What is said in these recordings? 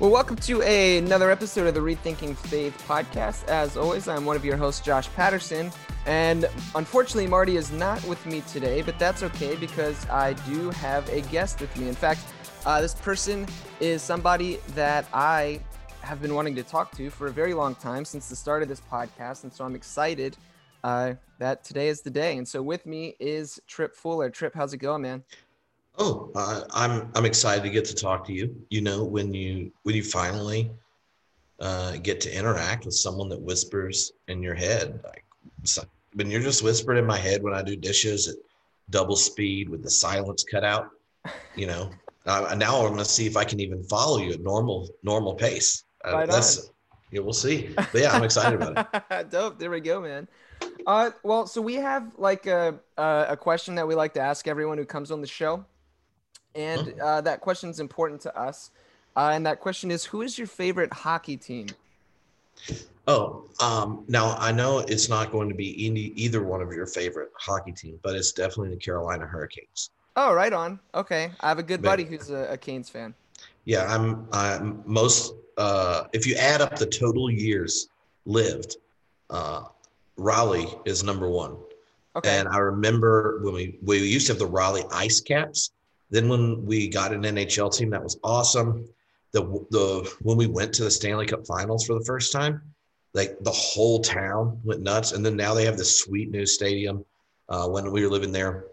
Well, welcome to a, another episode of the Rethinking Faith podcast. As always, I'm one of your hosts, Josh Patterson. And unfortunately, Marty is not with me today, but that's okay because I do have a guest with me. In fact, uh, this person is somebody that I have been wanting to talk to for a very long time since the start of this podcast. And so I'm excited uh, that today is the day. And so with me is Tripp Fuller. Tripp, how's it going, man? Oh, uh, I'm I'm excited to get to talk to you. You know, when you when you finally uh, get to interact with someone that whispers in your head, like so, when you're just whispering in my head when I do dishes at double speed with the silence cut out. You know, uh, now I'm gonna see if I can even follow you at normal normal pace. Uh, right that's on. yeah, we'll see. But yeah, I'm excited about it. Dope. There we go, man. Uh, well, so we have like a a question that we like to ask everyone who comes on the show and uh, that question is important to us. Uh, and that question is, who is your favorite hockey team? Oh, um, now I know it's not going to be any, either one of your favorite hockey teams, but it's definitely the Carolina Hurricanes. Oh, right on. Okay, I have a good buddy who's a, a Canes fan. Yeah, I'm. I'm most. Uh, if you add up the total years lived, uh, Raleigh is number one. Okay. And I remember when we we used to have the Raleigh Ice Caps, then when we got an NHL team, that was awesome. The the when we went to the Stanley Cup Finals for the first time, like the whole town went nuts. And then now they have this sweet new stadium. Uh, when we were living there,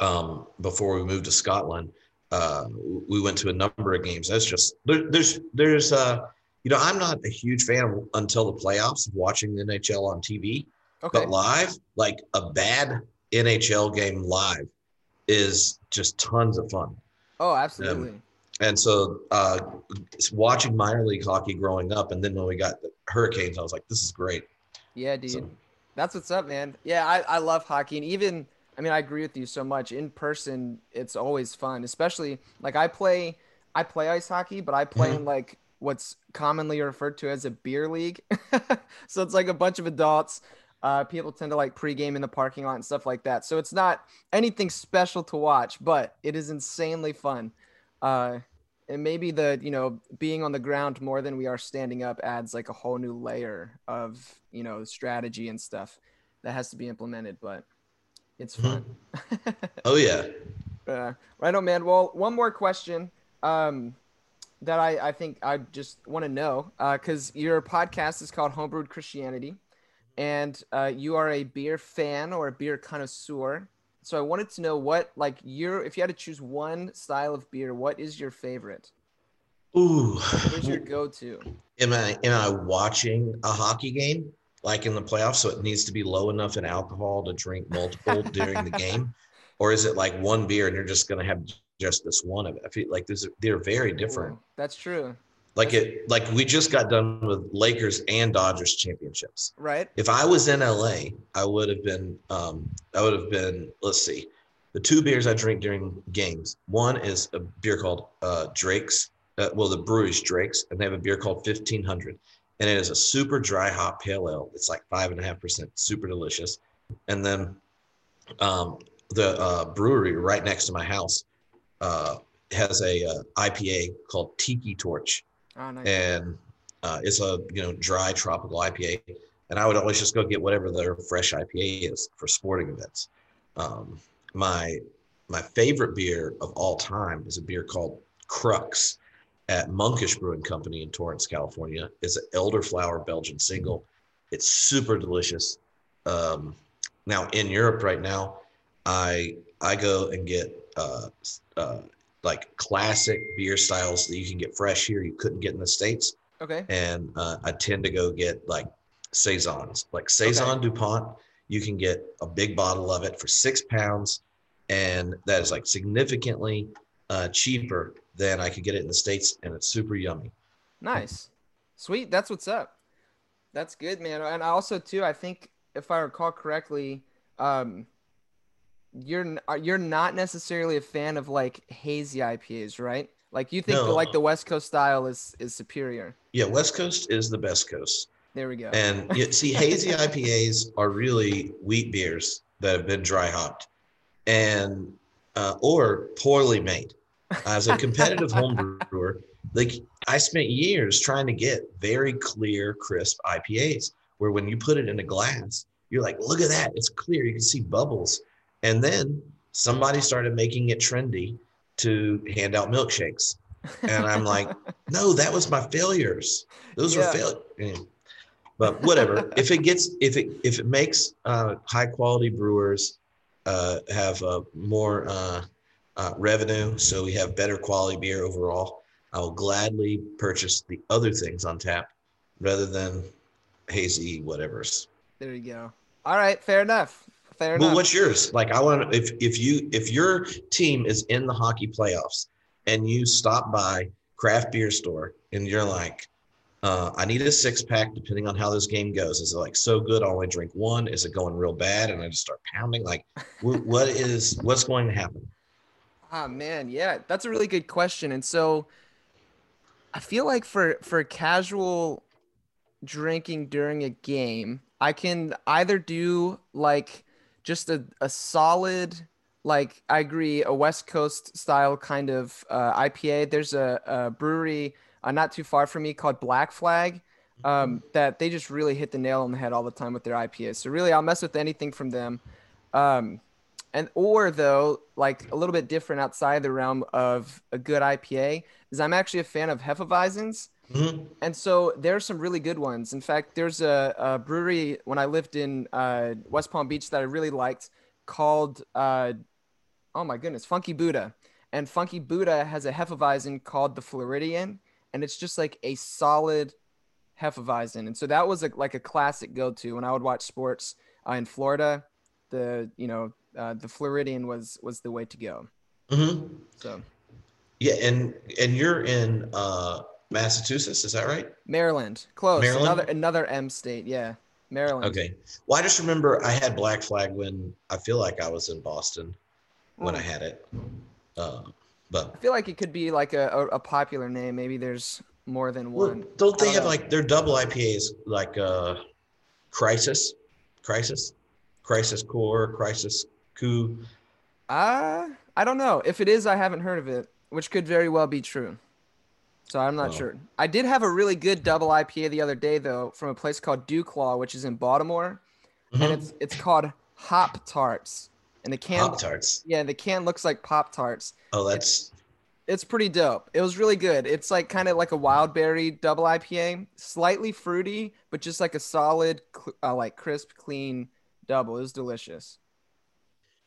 um, before we moved to Scotland, uh, we went to a number of games. That's just there, there's there's uh, you know I'm not a huge fan of, until the playoffs of watching the NHL on TV, okay. but live like a bad NHL game live is just tons of fun. Oh, absolutely. Um, and so uh, watching minor league hockey growing up, and then when we got the Hurricanes, I was like, this is great. Yeah, dude. So. That's what's up, man. Yeah, I, I love hockey. And even, I mean, I agree with you so much. In person, it's always fun, especially like I play, I play ice hockey, but I play mm-hmm. in like what's commonly referred to as a beer league. so it's like a bunch of adults uh, people tend to like pregame in the parking lot and stuff like that. So it's not anything special to watch, but it is insanely fun. Uh, and maybe the you know being on the ground more than we are standing up adds like a whole new layer of you know strategy and stuff that has to be implemented. But it's fun. Mm-hmm. oh yeah. uh, right on, man. Well, one more question. Um, that I, I think I just want to know because uh, your podcast is called Homebrewed Christianity and uh, you are a beer fan or a beer connoisseur. So I wanted to know what, like, your if you had to choose one style of beer, what is your favorite? Ooh, what's your go-to? Am I am I watching a hockey game like in the playoffs? So it needs to be low enough in alcohol to drink multiple during the game, or is it like one beer and you're just gonna have just this one of it? I feel like there's they're very different. Ooh, that's true. Like it, like we just got done with Lakers and Dodgers championships. Right. If I was in LA, I would have been. Um, I would have been. Let's see, the two beers I drink during games. One is a beer called uh, Drake's. Uh, well, the brewery's Drake's, and they have a beer called Fifteen Hundred, and it is a super dry hop pale ale. It's like five and a half percent, super delicious. And then um, the uh, brewery right next to my house uh, has a uh, IPA called Tiki Torch, Oh, nice. and uh, it's a you know dry tropical IPA. And I would always just go get whatever their fresh IPA is for sporting events. Um, my my favorite beer of all time is a beer called Crux at Monkish Brewing Company in Torrance, California. It's an elderflower Belgian single. It's super delicious. Um, now in Europe right now, I I go and get uh, uh, like classic beer styles that you can get fresh here you couldn't get in the states, okay. and uh, I tend to go get like saisons, like saison Dupont. You can get a big bottle of it for six pounds, and that is like significantly uh, cheaper than I could get it in the states, and it's super yummy. Nice. Sweet. That's what's up. That's good, man. And also too, I think if I recall correctly, um, you're you're not necessarily a fan of like hazy IPAs, right? Like you think No. like the West Coast style is is superior. Yeah, West Coast is the best coast. There we go. And you see, hazy IPAs are really wheat beers that have been dry hopped, and uh, or poorly made. As a competitive home brewer, like I spent years trying to get very clear, crisp IPAs, where when you put it in a glass, you're like, look at that, it's clear. You can see bubbles. And then somebody started making it trendy to hand out milkshakes, and I'm like, no, that was my failures. Those Yeah. were failures. But whatever. if it gets, if it if it makes uh, high quality brewers uh, have uh, more uh, uh, revenue, so we have better quality beer overall, I will gladly purchase the other things on tap rather than hazy whatever's. there you go. All right, fair enough. Fair Well, enough. what's yours? Like, I want to. If if you if your team is in the hockey playoffs and you stop by craft beer store and you're like, uh, I need a six pack. Depending on how this game goes, is it like so good? I only drink one. Is it going real bad? And I just start pounding. Like, wh- what is what's going to happen? Ah man, yeah, that's a really good question. And so I feel like for for casual drinking during a game, I can either do like just a, a solid like I agree a West Coast style kind of uh, IPA. There's a, a brewery uh, not too far from me called Black Flag um, that they just really hit the nail on the head all the time with their IPAs. So really, I'll mess with anything from them. Um, and or though, like a little bit different outside the realm of a good IPA, is I'm actually a fan of Hefeweizens. Mhm. And so there are some really good ones. In fact, there's a, a brewery when I lived in uh, West Palm Beach that I really liked called, uh, oh my goodness, Funky Buddha. And Funky Buddha has a Hefeweizen called the Floridian, and it's just like a solid Hefeweizen. And so that was a, like a classic go-to when I would watch sports uh, in Florida. The you know uh, the Floridian was was the way to go. Mhm. So Yeah, and and you're in uh, Massachusetts, is that right? Maryland, close. Maryland? Another another M state. Yeah, Maryland. Okay. Well, I just remember I had Black Flag when I feel like I was in Boston when I Mm. had it. Uh, but I feel like it could be like a, a, a popular name. Maybe there's more than well, one. don't they don't have know. like their double IPAs like uh, Crisis, Crisis, Crisis Core, Crisis Coup? Uh, I don't know. If it is, I haven't heard of it, which could very well be true. So I'm not Oh. sure. I did have a really good double IPA the other day though, from a place called Dewclaw, which is in Baltimore, and Mhm. it's it's called Hop Tarts. And the can, Pop Tarts. yeah, the can looks like Pop Tarts. Oh, that's It's pretty dope. It was really good. It's like kind of like a wild berry double IPA, slightly fruity, but just like a solid, uh, like crisp, clean double. It was delicious.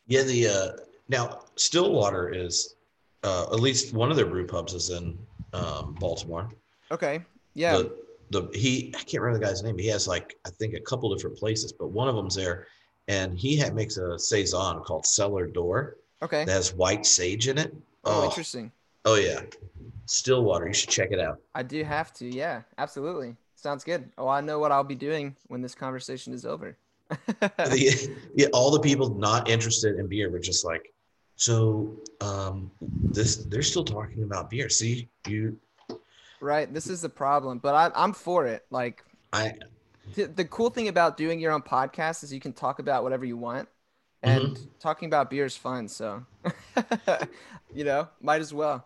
yeah. The uh, now Stillwater is uh, at least one of their brew pubs is in um, Baltimore. Okay. Yeah. The, the he I can't remember the guy's name. He has like I think a couple different places, but one of them's there, and he had, makes a saison called Cellar Door okay. that has white sage in it. Oh, Oh, interesting. oh yeah, Stillwater. You should check it out. I do have to. Yeah, absolutely. Sounds good. Oh, I know what I'll be doing when this conversation is over. the, yeah, all the people not interested in beer were just like, so um, this they're still talking about beer. See, you, right. This is the problem, but I, I'm for it. Like I th- the cool thing about doing your own podcast is you can talk about whatever you want. and mm-hmm. talking about beer is fun. So, you know, might as well.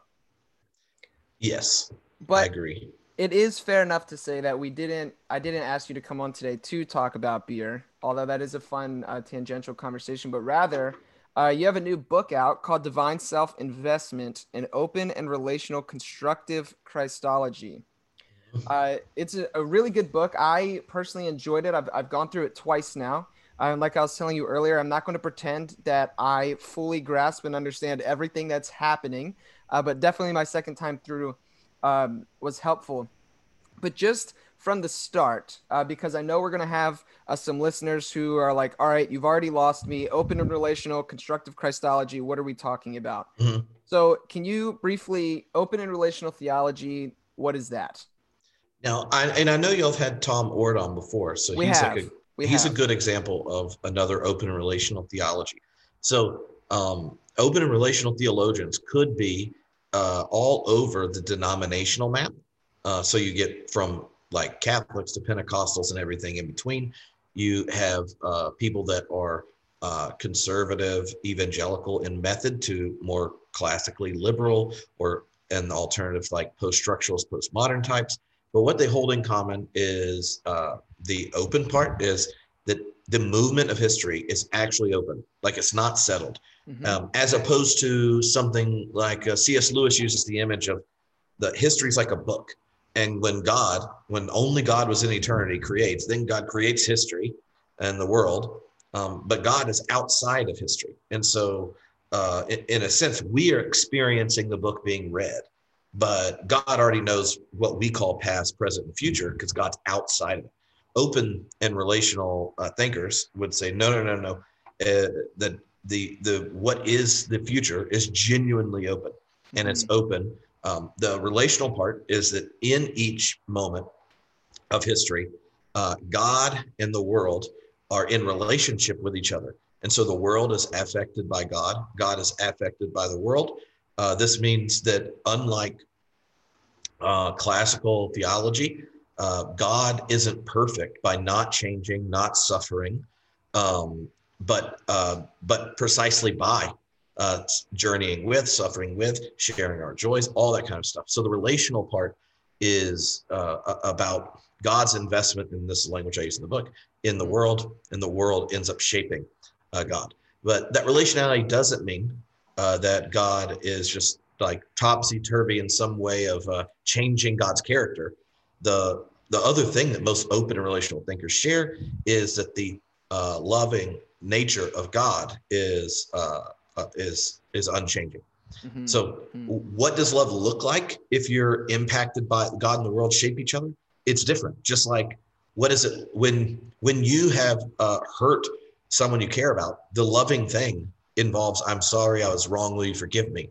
Yes, but I agree. It is fair enough to say that we didn't. I didn't ask you to come on today to talk about beer, although that is a fun uh, tangential conversation. But rather, uh, you have a new book out called Divine Self Investment: An Open and Relational Constructive Christology. Uh, it's a, a, really good book. I personally enjoyed it. I've, I've gone through it twice now. Um, like I was telling you earlier, I'm not going to pretend that I fully grasp and understand everything that's happening, uh, but definitely my second time through um, was helpful. But just from the start, uh, because I know we're going to have uh, some listeners who are like, all right, you've already lost me. Open and relational, constructive Christology. What are we talking about? Mm-hmm. So, can you briefly open and relational theology? What is that? Now, I, and I know have had Tom Oord on before, so we he's have. like a we he's have. a good example of another open and relational theology. So, um, open and relational theologians could be uh, all over the denominational map. Uh, so you get from like Catholics to Pentecostals and everything in between. You have uh, people that are uh, conservative, evangelical in method to more classically liberal or and alternatives like post-structuralist, postmodern types. But what they hold in common is uh, the open part is that the movement of history is actually open, like it's not settled, mm-hmm. um, as opposed to something like uh, C.S. Lewis uses the image of the history is like a book. And when God, when only God was in eternity, creates, then God creates history and the world. Um, but God is outside of history. And so, uh, in, in a sense, we are experiencing the book being read but God already knows what we call past, present, and future because God's outside of it. Open and relational uh, thinkers would say, no, no, no, no. Uh, that the the what is the future is genuinely open, and mm-hmm. it's open. Um, the relational part is that in each moment of history, uh, God and the world are in relationship with each other, and so the world is affected by God. God is affected by the world uh, this means that unlike uh, classical theology, uh, God isn't perfect by not changing, not suffering, um, but uh, but precisely by uh, journeying with, suffering with, sharing our joys, all that kind of stuff. So the relational part is uh, about God's investment in this language I use in the book in the world, and the world ends up shaping God. But that relationality doesn't mean uh, that God is just like topsy turvy in some way of uh, changing God's character. The the other thing that most open and relational thinkers share is that the uh, loving nature of God is uh, uh, is is unchanging. Mm-hmm. So, mm-hmm. what does love look like if you're impacted by God and the world shape each other? It's different. Just like what is it when when you have uh, hurt someone you care about? The loving thing involves I'm sorry, I was wrong, will you forgive me?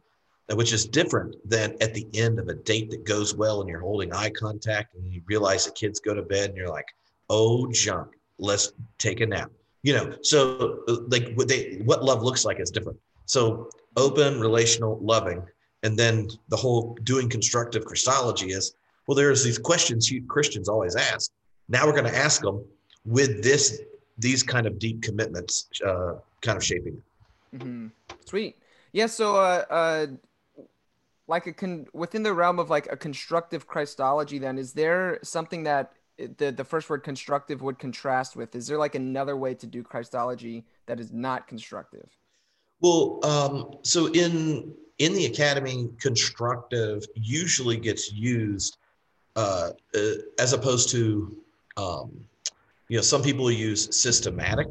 Which is different than at the end of a date that goes well and you're holding eye contact and you realize the kids go to bed and you're like, oh, junk, let's take a nap. You know, so like what they what love looks like is different. So open, relational, loving, and then the whole doing constructive Christology is well, there's these questions you Christians always ask. Now we're going to ask them with this these kind of deep commitments, uh, kind of shaping it. Mm-hmm. Sweet. Yeah. So, uh, uh, like a con within the realm of like a constructive Christology, then is there something that the the first word constructive would contrast with? Is there like another way to do Christology that is not constructive? Well, um, so in in the academy, constructive usually gets used uh, uh, as opposed to um, you know some people use systematic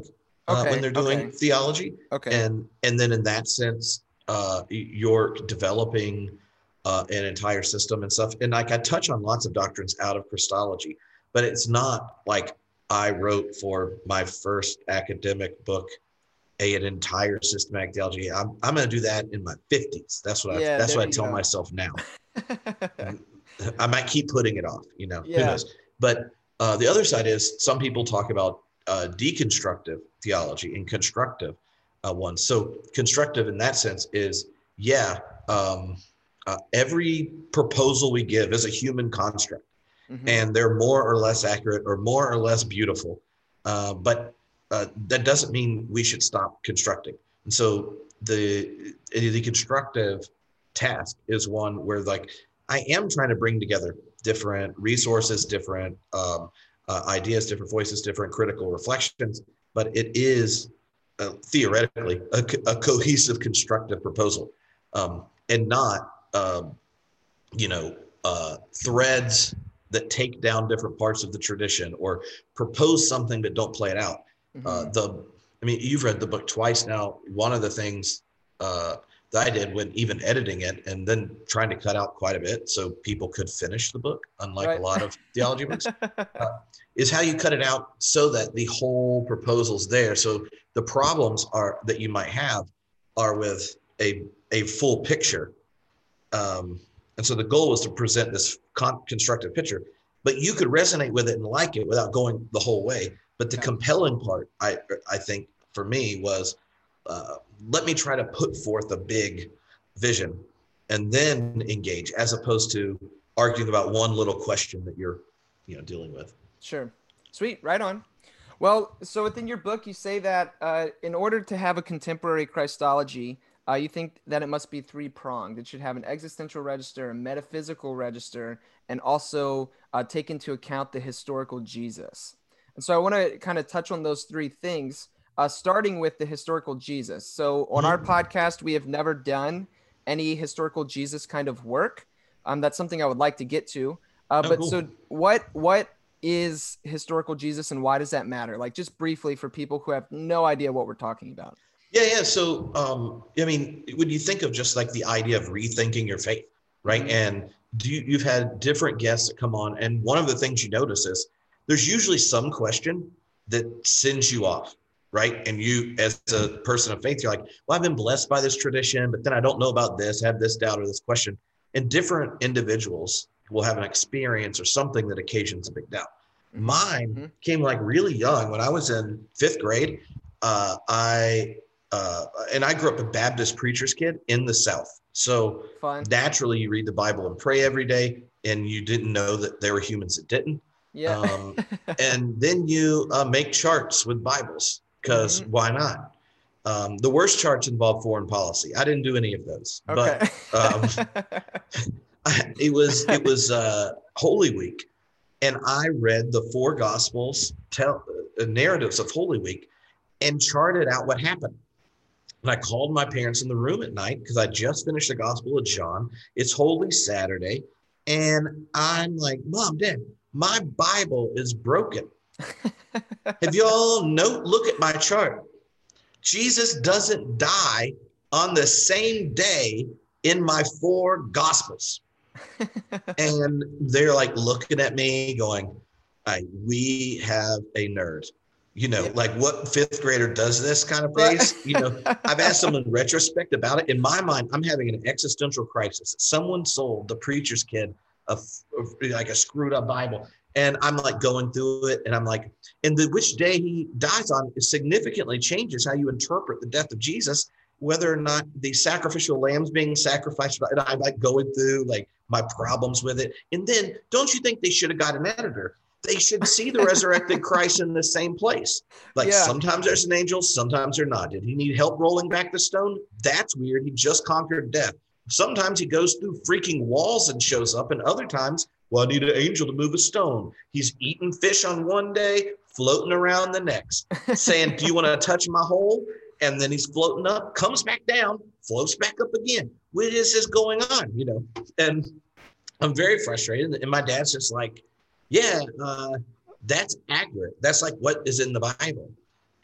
uh, okay, when they're doing okay. theology. Okay. And and then in that sense, uh, you're developing uh, an entire system and stuff. And like I touch on lots of doctrines out of Christology, but it's not like I wrote for my first academic book a, an entire systematic theology. I'm, I'm going to do that in my 50s. That's what yeah, I that's what I tell go. myself now. I might keep putting it off, you know. Yeah. Who knows? But uh, the other side is some people talk about uh, deconstructive theology and constructive uh, ones. So constructive in that sense is, yeah, um, uh, every proposal we give is a human construct, mm-hmm. and they're more or less accurate or more or less beautiful. Uh, but uh, that doesn't mean we should stop constructing. And so the the constructive task is one where like I am trying to bring together different resources, different um, uh, ideas, different voices, different critical reflections, but it is uh, theoretically a, a, cohesive, constructive proposal, um, and not um, you know uh, threads that take down different parts of the tradition or propose something but don't play it out. Mm-hmm. Uh, the I mean, you've read the book twice now. One of the things uh, that I did when even editing it and then trying to cut out quite a bit so people could finish the book, unlike right. a lot of theology books, uh, is how you cut it out so that the whole proposal's there. So the problems are that you might have are with a a full picture. Um, and so the goal was to present this con- constructive picture, but you could resonate with it and like it without going the whole way. But the compelling part, I I think for me was uh, let me try to put forth a big vision and then engage as opposed to arguing about one little question that you're you know dealing with. Sure. Sweet. Right on. Well so within your book you say that uh, in order to have a contemporary christology uh, you think that it must be three pronged it should have an existential register a metaphysical register and also uh, take into account the historical jesus and so i want to kind of touch on those three things uh, starting with the historical Jesus. So on our mm-hmm. podcast, we have never done any historical Jesus kind of work. Um, that's something I would like to get to. Uh, oh, but cool. so what what is historical Jesus and why does that matter? Like just briefly for people who have no idea what we're talking about. Yeah, yeah. So um, I mean, when you think of just like the idea of rethinking your faith, right? Mm-hmm. And do you, you've had different guests that come on, and one of the things you notice is there's usually some question that sends you off right? And you, as a person of faith, you're like, well, I've been blessed by this tradition, but then I don't know about this, have this doubt or this question. And different individuals will have an experience or something that occasions a big doubt. Mm-hmm. Mine mm-hmm. came like really young when I was in fifth grade. Uh, I uh, and I grew up a Baptist preacher's kid in the South. So Fun. naturally, you read the Bible and pray every day, and you didn't know that there were humans that didn't. Yeah. um, and then you uh, make charts with Bibles because mm-hmm. why not? Um, the worst charts involve foreign policy. I didn't do any of those, okay. but um, it was it was uh, Holy Week, and I read the four Gospels, tell uh, narratives of Holy Week, and charted out what happened. And I called my parents in the room at night because I just finished the Gospel of John. It's Holy Saturday, and I'm like, "Mom, Dad, my Bible is broken." Have you all note? Look at my chart. Jesus doesn't die on the same day in my four gospels. and they're like looking at me, going, right, "We have a nerd." You know, yeah. like what fifth grader does this kind of face? you know, I've asked them in retrospect about it. In my mind, I'm having an existential crisis. Someone sold the preacher's kid a, like a screwed up Bible, and I'm like going through it, and I'm like, and the which day he dies on significantly changes how you interpret the death of Jesus, whether or not the sacrificial lambs being sacrificed. And I'm like going through like my problems with it, and then don't you think they should have got an editor? They should see the resurrected Christ in the same place. Like yeah. sometimes there's an angel, sometimes they're not. Did he need help rolling back the stone? That's weird. He just conquered death. Sometimes he goes through freaking walls and shows up, and other times well, I need an angel to move a stone. He's eating fish on one day, floating around the next, saying, Do you want to touch my hole? And then he's floating up, comes back down, floats back up again. What is this going on? You know, and I'm very frustrated. And my dad's just like, Yeah, uh, that's accurate. That's like what is in the Bible.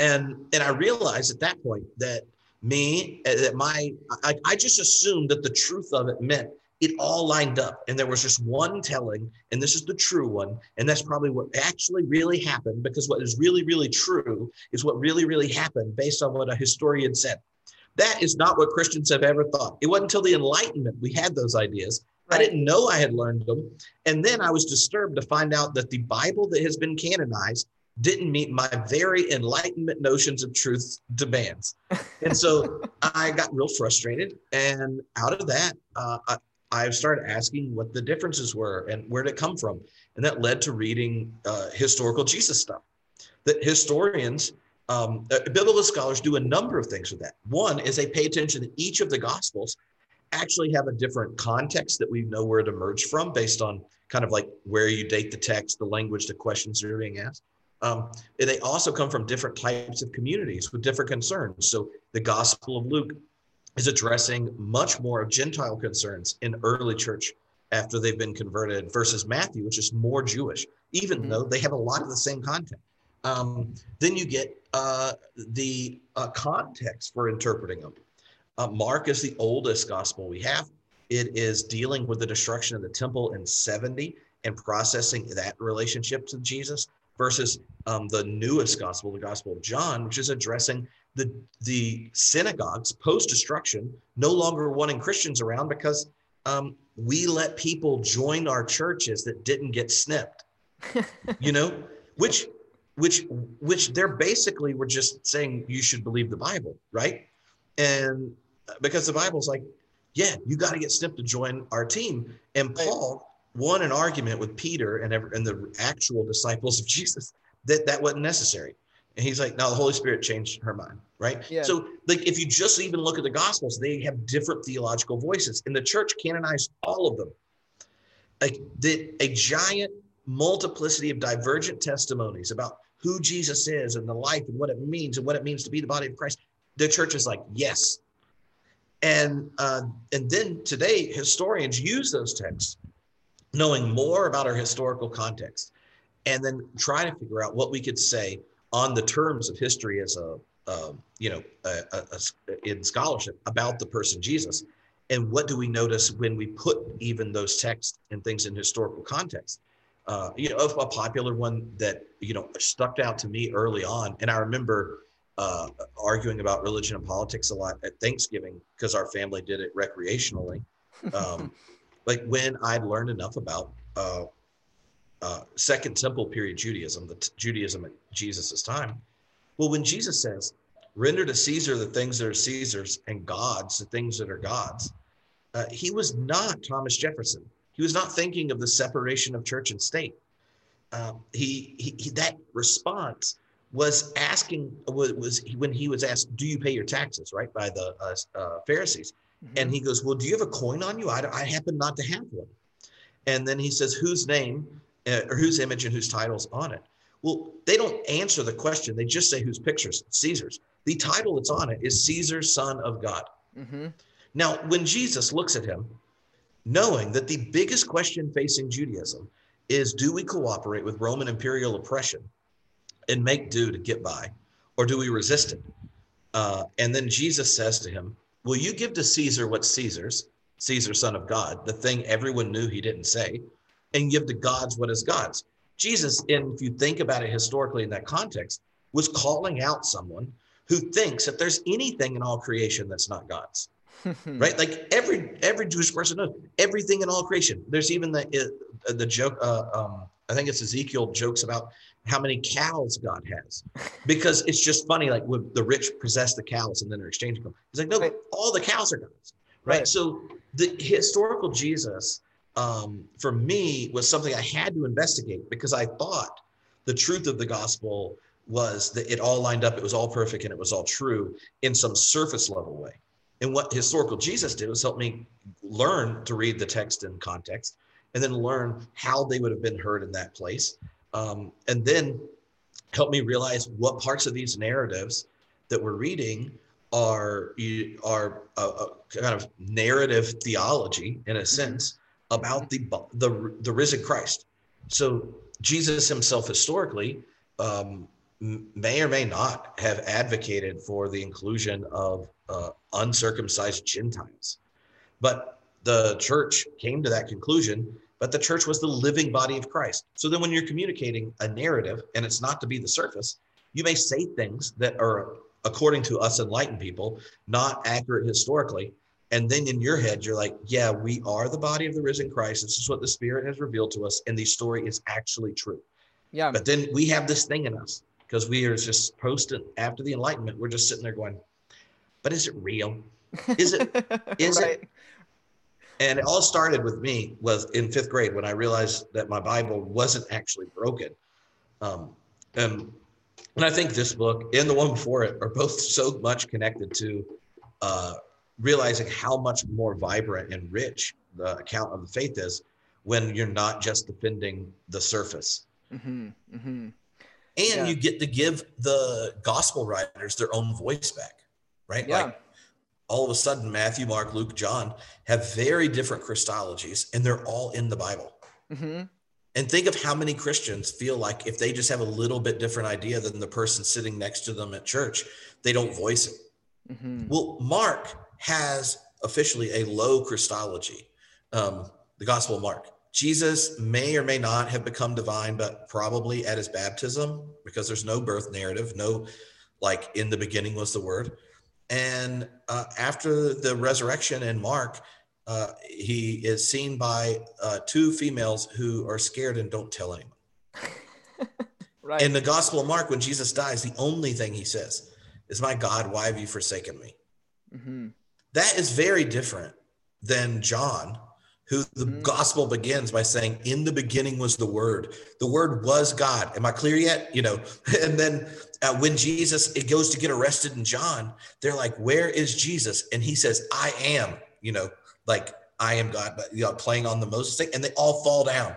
And and I realized at that point that me, uh, that my I, I just assumed that the truth of it meant it all lined up and there was just one telling and this is the true one. And that's probably what actually really happened because what is really really true is what really really happened based on what a historian said. That is not what christians have ever thought. It wasn't until the enlightenment we had those ideas. Right. i didn't know i had learned them. And then i was disturbed to find out that the bible that has been canonized didn't meet my very enlightenment notions of truth demands. And so I got real frustrated. And out of that, uh, I, I started asking what the differences were and where did it come from. And that led to reading uh, historical Jesus stuff. That historians Um, uh, biblical scholars do a number of things with that. One is they pay attention to each of the gospels actually have a different context that we know where it emerged from based on kind of like where you date the text, the language, the questions that are being asked. Um, they also come from different types of communities with different concerns. So the Gospel of Luke is addressing much more of Gentile concerns in early church after they've been converted versus Matthew, which is more Jewish, even mm-hmm. though they have a lot of the same content. Um, then you get uh, the uh, context for interpreting them. Uh, Mark is the oldest gospel we have. It is dealing with the destruction of the temple in 70 and processing that relationship to Jesus versus um, the newest gospel, the Gospel of John, which is addressing the, the synagogues post destruction, no longer wanting Christians around because um, we let people join our churches that didn't get snipped, you know, which which which they're basically were just saying you should believe the Bible, right? And because the Bible's like, yeah, you got to get snipped to join our team. And Paul won an argument with Peter and, ever, and the actual disciples of Jesus that that wasn't necessary. And he's like, no, the Holy Spirit changed her mind, right? Yeah. So, like, if you just even look at the Gospels, they have different theological voices, and the church canonized all of them. Like, the, a giant multiplicity of divergent testimonies about who Jesus is and the life and what it means and what it means to be the body of Christ. The church is like, yes, and, uh, and then today, historians use those texts, knowing more about our historical context, and then try to figure out what we could say on the terms of history as a, you know, a, a, a, in scholarship about the person Jesus. And what do we notice when we put even those texts and things in historical context? Uh, you know, a popular one that, you know, stuck out to me early on. And I remember uh, arguing about religion and politics a lot at Thanksgiving because our family did it recreationally. Um, like when I'd learned enough about uh, uh, Second Temple period Judaism, the t- Judaism at Jesus's time. Well, when Jesus says, "Render to Caesar the things that are Caesar's, and God's the things that are God's," uh, he was not Thomas Jefferson. He was not thinking of the separation of church and state. Um, he, he, he that response was asking was, was when he was asked, "Do you pay your taxes?" Right by the uh, uh, Pharisees, mm-hmm. and he goes, "Well, do you have a coin on you? I, I happen not to have one." And then he says, "Whose name uh, or whose image and whose titles on it?" Well, they don't answer the question. They just say whose pictures. Caesar's. The title that's on it is Caesar, Son of God. Mm-hmm. Now, when Jesus looks at him, knowing that the biggest question facing Judaism is, do we cooperate with Roman imperial oppression? and make do to get by, or do we resist it? Uh, and then Jesus says to him, Will you give to Caesar what's Caesar's, Caesar, son of God, the thing everyone knew he didn't say, and give to God's what is God's? Jesus, and if you think about it historically in that context, was calling out someone who thinks that there's anything in all creation that's not God's. right? Like every every Jewish person knows everything in all creation. There's even the the joke. Uh, um, I think it's Ezekiel jokes about how many cows God has, because it's just funny. Like when the rich possess the cows and then they're exchanging them. He's like, no, right. all the cows are God's, right? right? So the historical Jesus, um, for me, was something I had to investigate because I thought the truth of the gospel was that it all lined up, it was all perfect, and it was all true in some surface level way. And what historical Jesus did was help me learn to read the text in context and then learn how they would have been heard in that place um, and then help me realize what parts of these narratives that we're reading are are a, a kind of narrative theology in a mm-hmm. sense about the the the risen Christ. So Jesus himself historically um, may or may not have advocated for the inclusion of uh, uncircumcised Gentiles, but the church came to that conclusion but the church was the living body of Christ. So then when you're communicating a narrative and it's not to be the surface, you may say things that are, according to us enlightened people, not accurate historically. And then in your head, you're like, yeah, we are the body of the risen Christ. This is what the Spirit has revealed to us. And the story is actually true. Yeah. But then we have this thing in us because we are just posted after the Enlightenment. We're just sitting there going, but is it real? Is it? Is right. it? And it all started with me was in fifth grade when I realized that my Bible wasn't actually broken. Um, and and I think this book and the one before it are both so much connected to uh, realizing how much more vibrant and rich the account of the faith is when you're not just defending the surface. Mm-hmm, mm-hmm. And yeah. you get to give the gospel writers their own voice back, right? Yeah. Like all of a sudden, Matthew, Mark, Luke, John have very different Christologies, and they're all in the Bible. Mm-hmm. And think of how many Christians feel like if they just have a little bit different idea than the person sitting next to them at church, they don't voice it. Mm-hmm. Well, Mark has officially a low Christology, um, the Gospel of Mark. Jesus may or may not have become divine, but probably at his baptism because there's no birth narrative, no like in the beginning was the word. And uh, after the resurrection in Mark, uh, he is seen by uh, two females who are scared and don't tell anyone. right. In the Gospel of Mark, when Jesus dies, the only thing he says is, My God, why have you forsaken me? Mm-hmm. That is very different than John, who the mm-hmm. gospel begins by saying, In the beginning was the Word. The Word was God. Am I clear yet? You know, and then uh, when Jesus it goes to get arrested in John, they're like, Where is Jesus? And he says, I am, you know, like I am God, but you know, playing on the Moses thing, and they all fall down.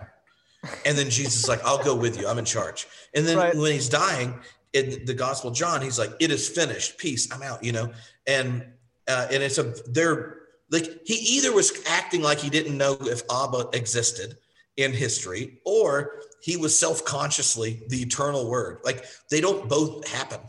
And then Jesus is like, I'll go with you. I'm in charge. And then right. when he's dying in the Gospel of John, he's like, It is finished. Peace. I'm out, you know. And uh, and it's a they're like he either was acting like he didn't know if Abba existed in history, or he was self-consciously the eternal word. Like they don't both happen.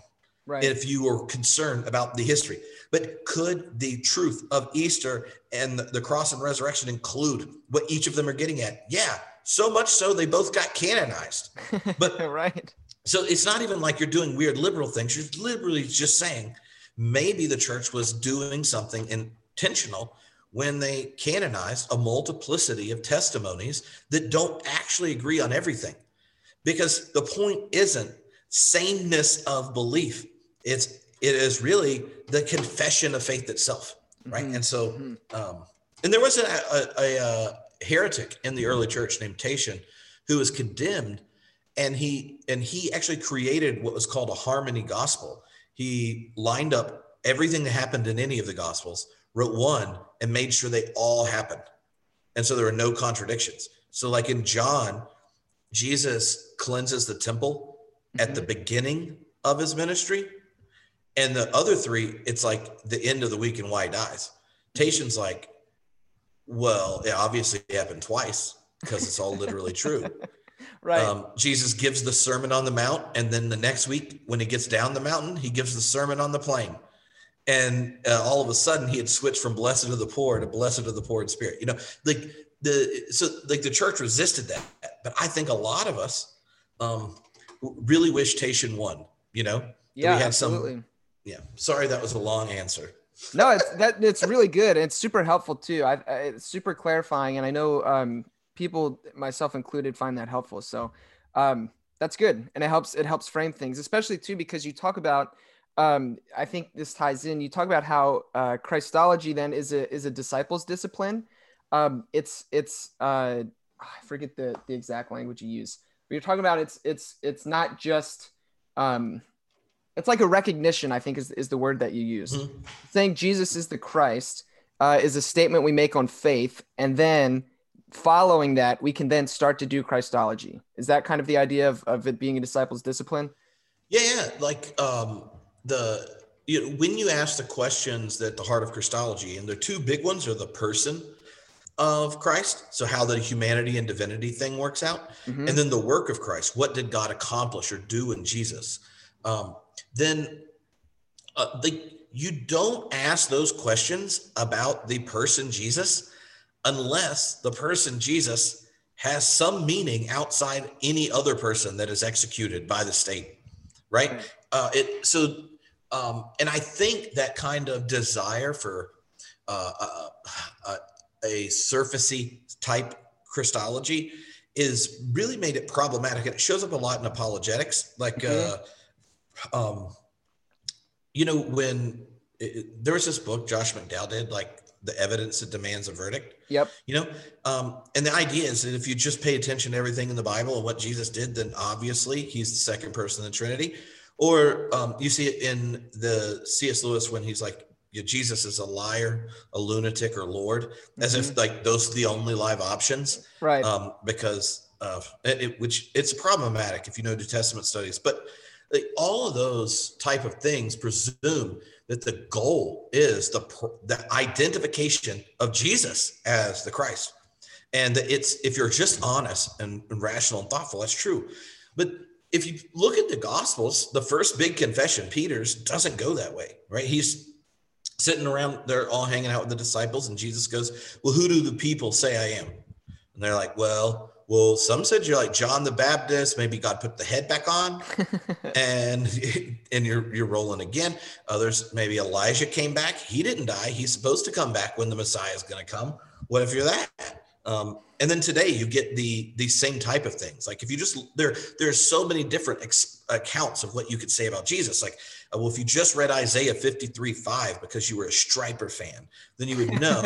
Right. If you were concerned about the history. But could the truth of Easter and the cross and resurrection include what each of them are getting at? Yeah. So much so they both got canonized. But right. So it's not even like you're doing weird liberal things. You're literally just saying maybe the church was doing something intentional when they canonized a multiplicity of testimonies that don't actually agree on everything. Because the point isn't sameness of belief. It's it is really the confession of faith itself, right? Mm-hmm. And so, mm-hmm. um, and there was a, a, a, a, heretic in the early church named Tatian who was condemned, and he and he actually created what was called a harmony gospel, he lined up everything that happened in any of the gospels, wrote one, and made sure they all happened. And so there were no contradictions. So, like in John, Jesus cleanses the temple mm-hmm. at the mm-hmm. beginning of his ministry. And the other three, it's like the end of the week and why he dies. Tatian's like, well, it obviously happened twice because it's all literally true. Right. Um, Jesus gives the Sermon on the Mount, and then the next week, when he gets down the mountain, he gives the Sermon on the Plain. And uh, all of a sudden, he had switched from blessed of the poor to blessed of the poor in spirit. You know, like the so like the church resisted that, but I think a lot of us um, really wish Tatian won. You know, yeah, we had absolutely. Some, yeah. Sorry, that was a long answer. no, it's that it's really good. It's super helpful too. I, I, it's super clarifying, and I know um, people, myself included, find that helpful. So um, that's good, and it helps. It helps frame things, especially too because you talk about. Um, I think this ties in. You talk about how uh, Christology then is a is a disciples discipline. Um, it's it's uh, I forget the the exact language you use, but you're talking about it's it's it's not just um, it's like a recognition. I think is is the word that you use. Mm-hmm. Saying Jesus is the Christ uh, is a statement we make on faith, and then following that, we can then start to do Christology. Is that kind of the idea of, of it being a disciple's discipline? Yeah, yeah. Like um, the you know, when you ask the questions that the heart of Christology, and the two big ones are the person of Christ, so how the humanity and divinity thing works out, mm-hmm. and then the work of Christ. What did God accomplish or do in Jesus? Um, then uh, the, you don't ask those questions about the person Jesus unless the person Jesus has some meaning outside any other person that is executed by the state, right? right. Uh, it so, um, and I think that kind of desire for uh, uh, uh, a surfacey type Christology is really made it problematic, and it shows up a lot in apologetics. Like, mm-hmm. uh, um, you know, when it, there was this book Josh McDowell did, like the evidence that demands a verdict. Yep. You know, um, and the idea is that if you just pay attention to everything in the Bible and what Jesus did, then obviously he's the second person in the Trinity. Or um, you see it in the C.S. Lewis when he's like, Jesus is a liar, a lunatic, or Lord, as mm-hmm. if like those are the only live options, right? Um, because of it, it, which it's problematic if you know New Testament studies, but like, all of those type of things presume that the goal is the the identification of Jesus as the Christ, and that it's if you're just honest and, and rational and thoughtful, that's true, but if you look at the gospels the first big confession peter's doesn't go that way right? He's sitting around they're all hanging out with the disciples and jesus goes well who do the people say i am? And they're like well well some said you're like john the baptist maybe god put the head back on and and you're you're rolling again. Others maybe elijah came back he didn't die he's supposed to come back when the messiah is going to come. What if you're that? Um, and then today you get the the same type of things. Like if you just there there's so many different ex- accounts of what you could say about jesus. Like uh, well if you just read isaiah 53 5 because you were a Stryper fan then you would know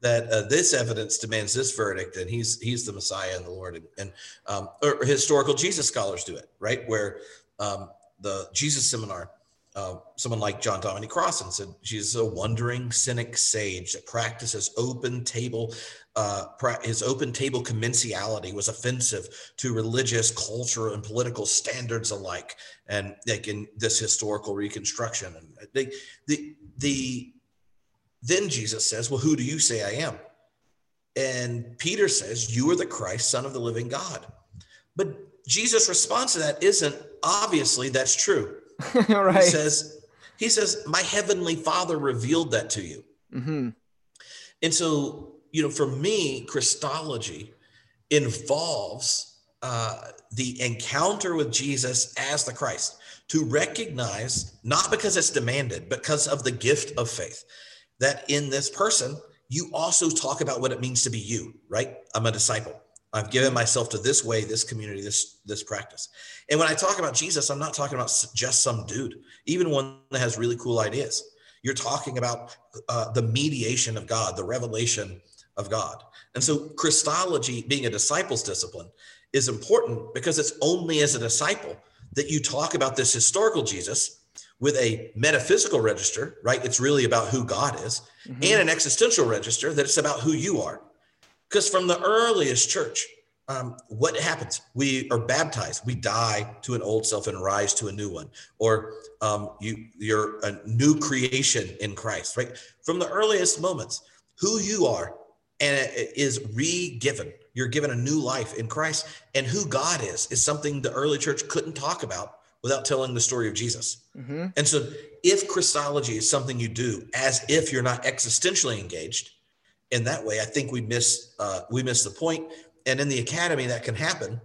that uh, this evidence demands this verdict and he's he's the messiah and the lord. And, and um, or historical jesus scholars do it right? Where um, the jesus seminar uh, someone like John Dominic Crossan said she's a wandering cynic sage that practices open table. Uh, his open table commensality was offensive to religious, cultural, and political standards alike, and like in this historical reconstruction. And they, the the then Jesus says, "Well, who do you say I am?" And Peter says, "You are the Christ, Son of the living God." But Jesus' response to that isn't obviously that's true right. He says, he says, my heavenly father revealed that to you. Mm-hmm. And so, you know, for me, Christology involves uh, the encounter with Jesus as the Christ to recognize, not because it's demanded, but because of the gift of faith, that in this person, you also talk about what it means to be you, right? I'm a disciple. I've given myself to this way, this community, this this practice. And when I talk about Jesus, I'm not talking about just some dude, even one that has really cool ideas. You're talking about uh, the mediation of God, the revelation of God. And so Christology, being a disciples discipline, is important because it's only as a disciple that you talk about this historical Jesus with a metaphysical register, right? It's really about who God is, mm-hmm. and an existential register that it's about who you are. Because from the earliest church, um, what happens? We are baptized. We die to an old self and rise to a new one. Or um, you, you're a new creation in Christ, right? From the earliest moments, who you are and is re-given. You're given a new life in Christ, and who God is is something the early church couldn't talk about without telling the story of Jesus. Mm-hmm. And so, if Christology is something you do as if you're not existentially engaged, in that way, I think we miss uh, we miss the point. And in the academy, that can happen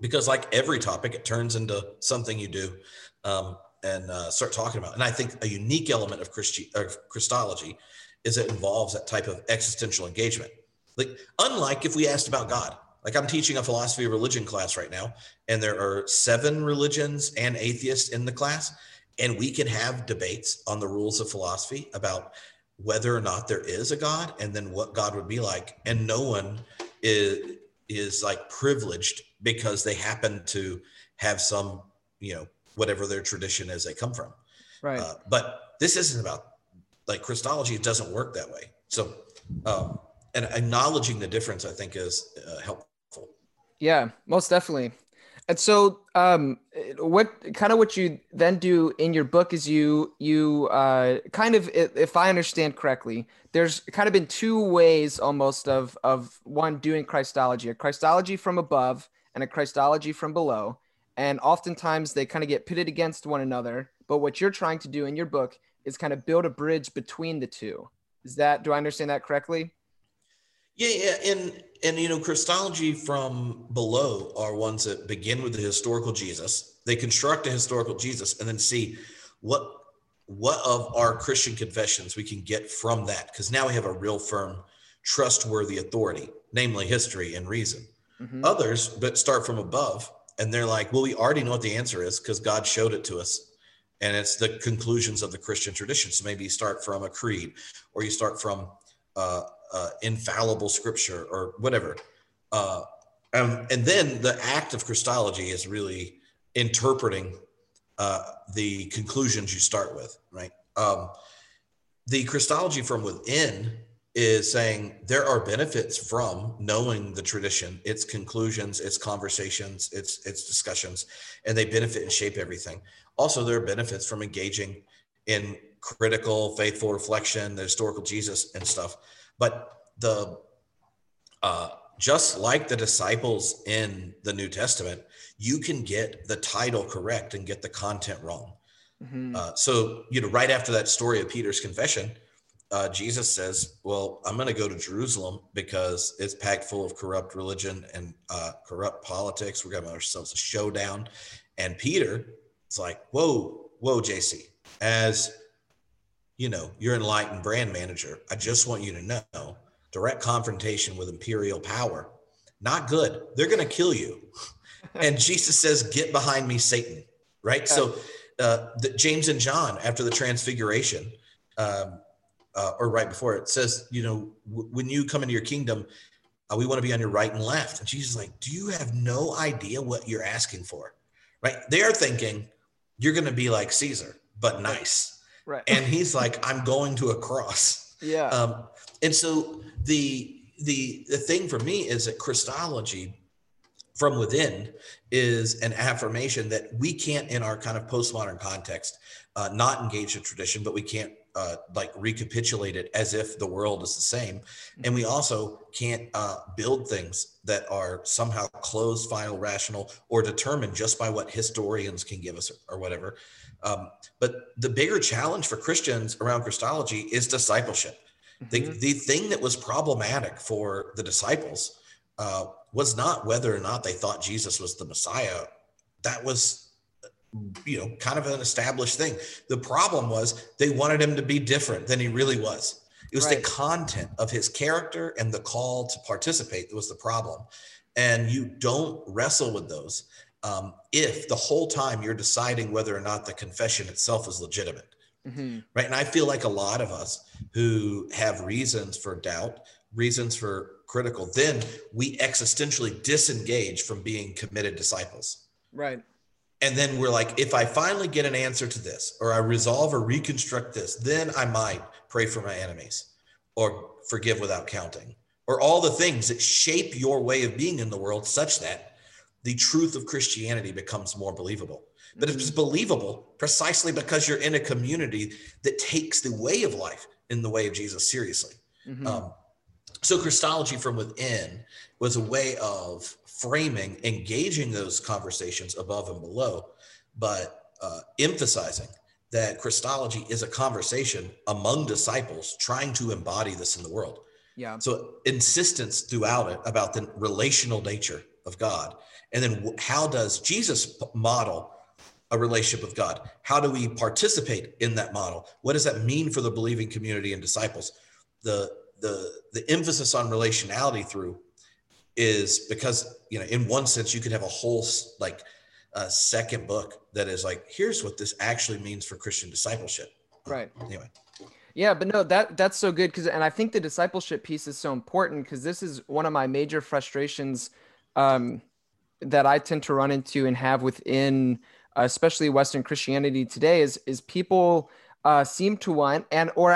because, like every topic, it turns into something you do um, and uh, start talking about. And I think a unique element of Christi- of Christology is it involves that type of existential engagement. Like, unlike if we asked about God, like I'm teaching a philosophy of religion class right now, and there are seven religions and atheists in the class, and we can have debates on the rules of philosophy about whether or not there is a God and then what God would be like. And no one is is like privileged because they happen to have some, you know, whatever their tradition is they come from. Right. Uh, but this isn't about like Christology. It doesn't work that way. So, um, and acknowledging the difference, I think, is uh, helpful. Yeah, most definitely. And so, um, what kind of what you then do in your book is you you uh, kind of, if I understand correctly, there's kind of been two ways almost of of one doing Christology, a Christology from above and a Christology from below, and oftentimes they kind of get pitted against one another. But what you're trying to do in your book is kind of build a bridge between the two. Is that do I understand that correctly? Yeah, yeah, and and you know, Christology from below are ones that begin with the historical Jesus. They construct a historical Jesus and then see what what of our Christian confessions we can get from that, because now we have a real firm, trustworthy authority, namely history and reason. Mm-hmm. Others, but start from above, and they're like, well, we already know what the answer is because God showed it to us. And it's the conclusions of the Christian tradition. So maybe you start from a creed, or you start from uh, uh, infallible scripture or whatever. Uh, um, and then the act of Christology is really interpreting uh, the conclusions you start with, right? Um, the Christology from within is saying there are benefits from knowing the tradition, its conclusions, its conversations, its its discussions, and they benefit and shape everything. Also, there are benefits from engaging in critical, faithful reflection, the historical Jesus and stuff. But the uh, just like the disciples in the New Testament, you can get the title correct and get the content wrong. Mm-hmm. Uh, so, you know, right after that story of Peter's confession, uh, Jesus says, Well, I'm going to go to Jerusalem because it's packed full of corrupt religion and uh, corrupt politics. We're going to have ourselves a showdown. And Peter, it's like, Whoa, whoa, JC, as you know, you're enlightened brand manager. I just want you to know direct confrontation with imperial power, not good. They're going to kill you. and Jesus says, Get behind me, Satan. Right. So, uh, the, James and John, after the transfiguration, um, uh, or right before it says, you know, w- when you come into your kingdom, uh, we want to be on your right and left. And Jesus is like, do you have no idea what you're asking for? Right. They're thinking you're going to be like Caesar, but nice. Right. And he's like, I'm going to a cross. Yeah. Um, and so the, the, the thing for me is that Christology from within is an affirmation that we can't in our kind of postmodern context uh, not engage in tradition but we can't uh, like recapitulate it as if the world is the same. And we also can't uh, build things that are somehow closed, final, rational, or determined just by what historians can give us or, or whatever. Um, but the bigger challenge for Christians around Christology is discipleship. Mm-hmm. The, the thing that was problematic for the disciples uh, was not whether or not they thought Jesus was the Messiah. That was you know, kind of an established thing. The problem was they wanted him to be different than he really was. It was right. the content of his character and the call to participate that was the problem. And you don't wrestle with those um, if the whole time you're deciding whether or not the confession itself is legitimate. Mm-hmm. Right. And I feel like a lot of us who have reasons for doubt, reasons for critical, then we existentially disengage from being committed disciples. Right and then we're like if i finally get an answer to this or i resolve or reconstruct this then i might pray for my enemies or forgive without counting or all the things that shape your way of being in the world such that the truth of christianity becomes more believable but mm-hmm. it's believable precisely because you're in a community that takes the way of life in the way of jesus seriously mm-hmm. um, so christology from within was a way of framing, engaging those conversations above and below, but uh, emphasizing that Christology is a conversation among disciples trying to embody this in the world. Yeah. So insistence throughout it about the relational nature of God. And then how does Jesus model a relationship with God? How do we participate in that model? What does that mean for the believing community and disciples? The the the emphasis on relationality through is because you know in one sense you could have a whole like a second book that is like here's what this actually means for christian discipleship. Right. Anyway. Yeah but no that that's so good because and i think the discipleship piece is so important because this is one of my major frustrations um, that i tend to run into and have within uh, especially western christianity today is is people uh, seem to want and or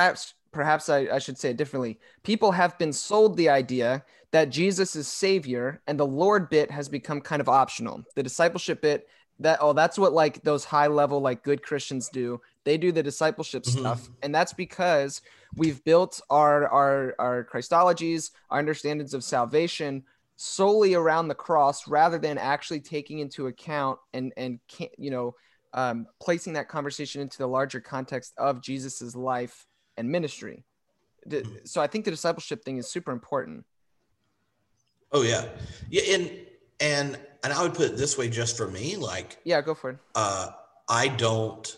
perhaps I, I should say it differently people have been sold the idea that Jesus is savior and the Lord bit has become kind of optional. The discipleship bit that oh that's what like those high level like good Christians do. They do the discipleship mm-hmm. stuff and that's because we've built our our our Christologies, our understandings of salvation solely around the cross rather than actually taking into account and and you know um, placing that conversation into the larger context of Jesus's life and ministry. Mm-hmm. So I think the discipleship thing is super important. Oh yeah, yeah, and and and I would put it this way, just for me, like yeah, go for it. Uh, I don't,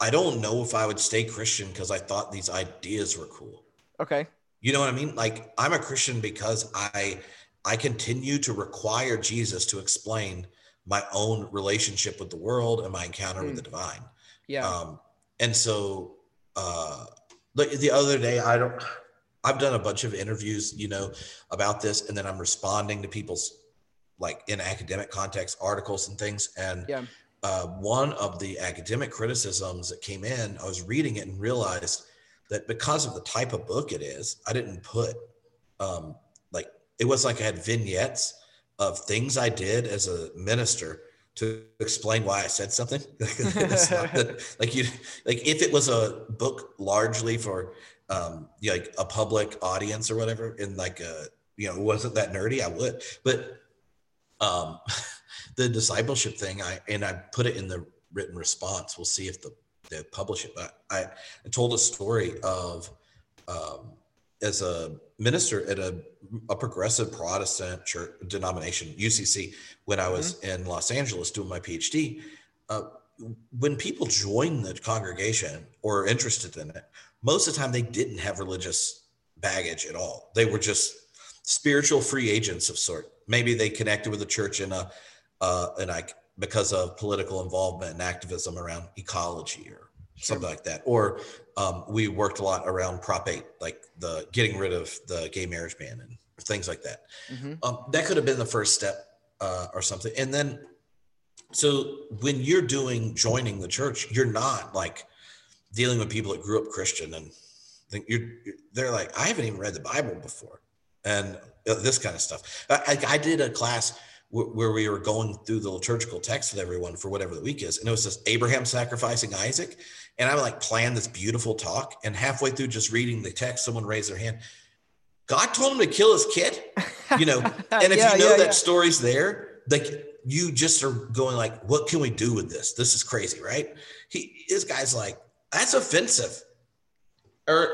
I don't know if I would stay Christian because I thought these ideas were cool. Okay. You know what I mean? Like I'm a Christian because I I continue to require Jesus to explain my own relationship with the world and my encounter mm. with hmm. the divine. Yeah. Um, and so uh like the other day, I don't I've done a bunch of interviews, you know, about this, and then I'm responding to people's like in academic context articles and things. And yeah. uh, one of the academic criticisms that came in, I was reading it and realized that because of the type of book it is, I didn't put um, like it was like I had vignettes of things I did as a minister to explain why I said something. like you, like if it was a book largely for um, like a public audience or whatever, and like a you know wasn't that nerdy, I would. But um, the discipleship thing, I and I put it in the written response. We'll see if the they publish it. But I, I told a story of um, as a minister at a, a progressive Protestant church denomination, UCC, when I was mm-hmm. in Los Angeles doing my PhD. Uh, when people join the congregation or are interested in it, most of the time they didn't have religious baggage at all. They were just spiritual free agents of sort. Maybe they connected with the church in a uh, and I because of political involvement and activism around ecology or sure. something like that. Or um, we worked a lot around Prop 8, like the getting rid of the gay marriage ban and things like that. Mm-hmm. Um, that could have been the first step uh, or something. And then, so when you're doing joining the church, you're not like dealing with people that grew up Christian and think you're, they're like, I haven't even read the Bible before. And uh, this kind of stuff. I, I did a class where we were going through the liturgical text with everyone for whatever the week is. And it was this Abraham sacrificing Isaac. And I like planned this beautiful talk. And halfway through just reading the text, someone raised their hand. God told him to kill his kid, you know. And if yeah, you know yeah, that yeah. story's there, like you just are going like, what can we do with this? This is crazy, right? He this guy's like, that's offensive. Or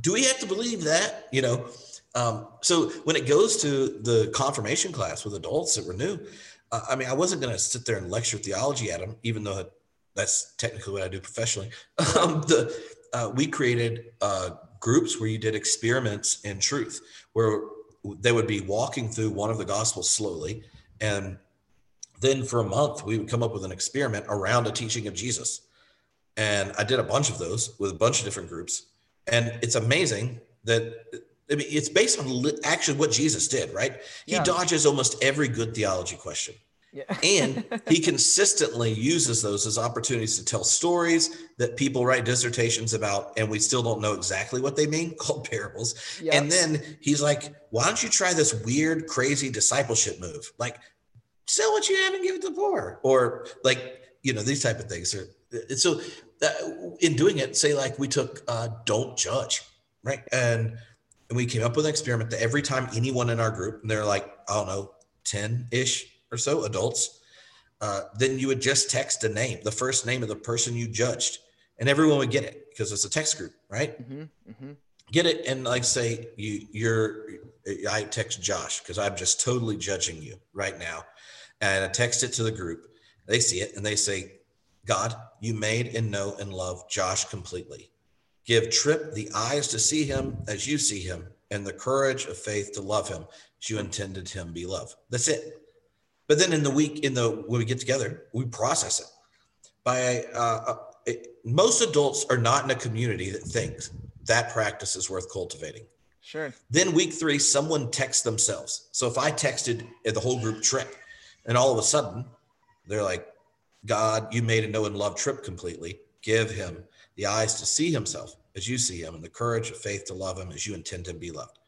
do we have to believe that? You know, um, so when it goes to the confirmation class with adults that were new, uh, I mean, I wasn't going to sit there and lecture theology at them, even though that's technically what I do professionally. Um, the uh, we created uh, groups where you did experiments in truth, where they would be walking through one of the gospels slowly, and then for a month we would come up with an experiment around a teaching of Jesus. And I did a bunch of those with a bunch of different groups, and it's amazing that I mean, it's based on actually what Jesus did, right? He yeah. dodges almost every good theology question. Yeah. and he consistently uses those as opportunities to tell stories that people write dissertations about, and we still don't know exactly what they mean, called parables. Yep. And then he's like, why don't you try this weird, crazy discipleship move? Like, sell what you have and give it to the poor. Or like, you know, these type of things. Are, so uh, in doing it, say like we took uh, don't judge, right? And and we came up with an experiment that every time anyone in our group, and they're like, I don't know, 10 ish or so adults, uh, then you would just text a name, the first name of the person you judged, and everyone would get it because it's a text group, right? Mm-hmm, mm-hmm. Get it and like say you you're I text Josh because I'm just totally judging you right now, and I text it to the group. They see it and they say, God, you made and know and love Josh completely. Give Tripp the eyes to see him as you see him, and the courage of faith to love him as you intended him be loved. That's it. But then in the week, in the when we get together, we process it. By uh, uh it, most adults are not in a community that thinks that practice is worth cultivating. Sure. Then week three, someone texts themselves. So if I texted the whole group Tripp, and all of a sudden they're like, God, you made a know and love Tripp completely. Give him the eyes to see himself as you see him, and the courage of faith to love him as you intend to be loved.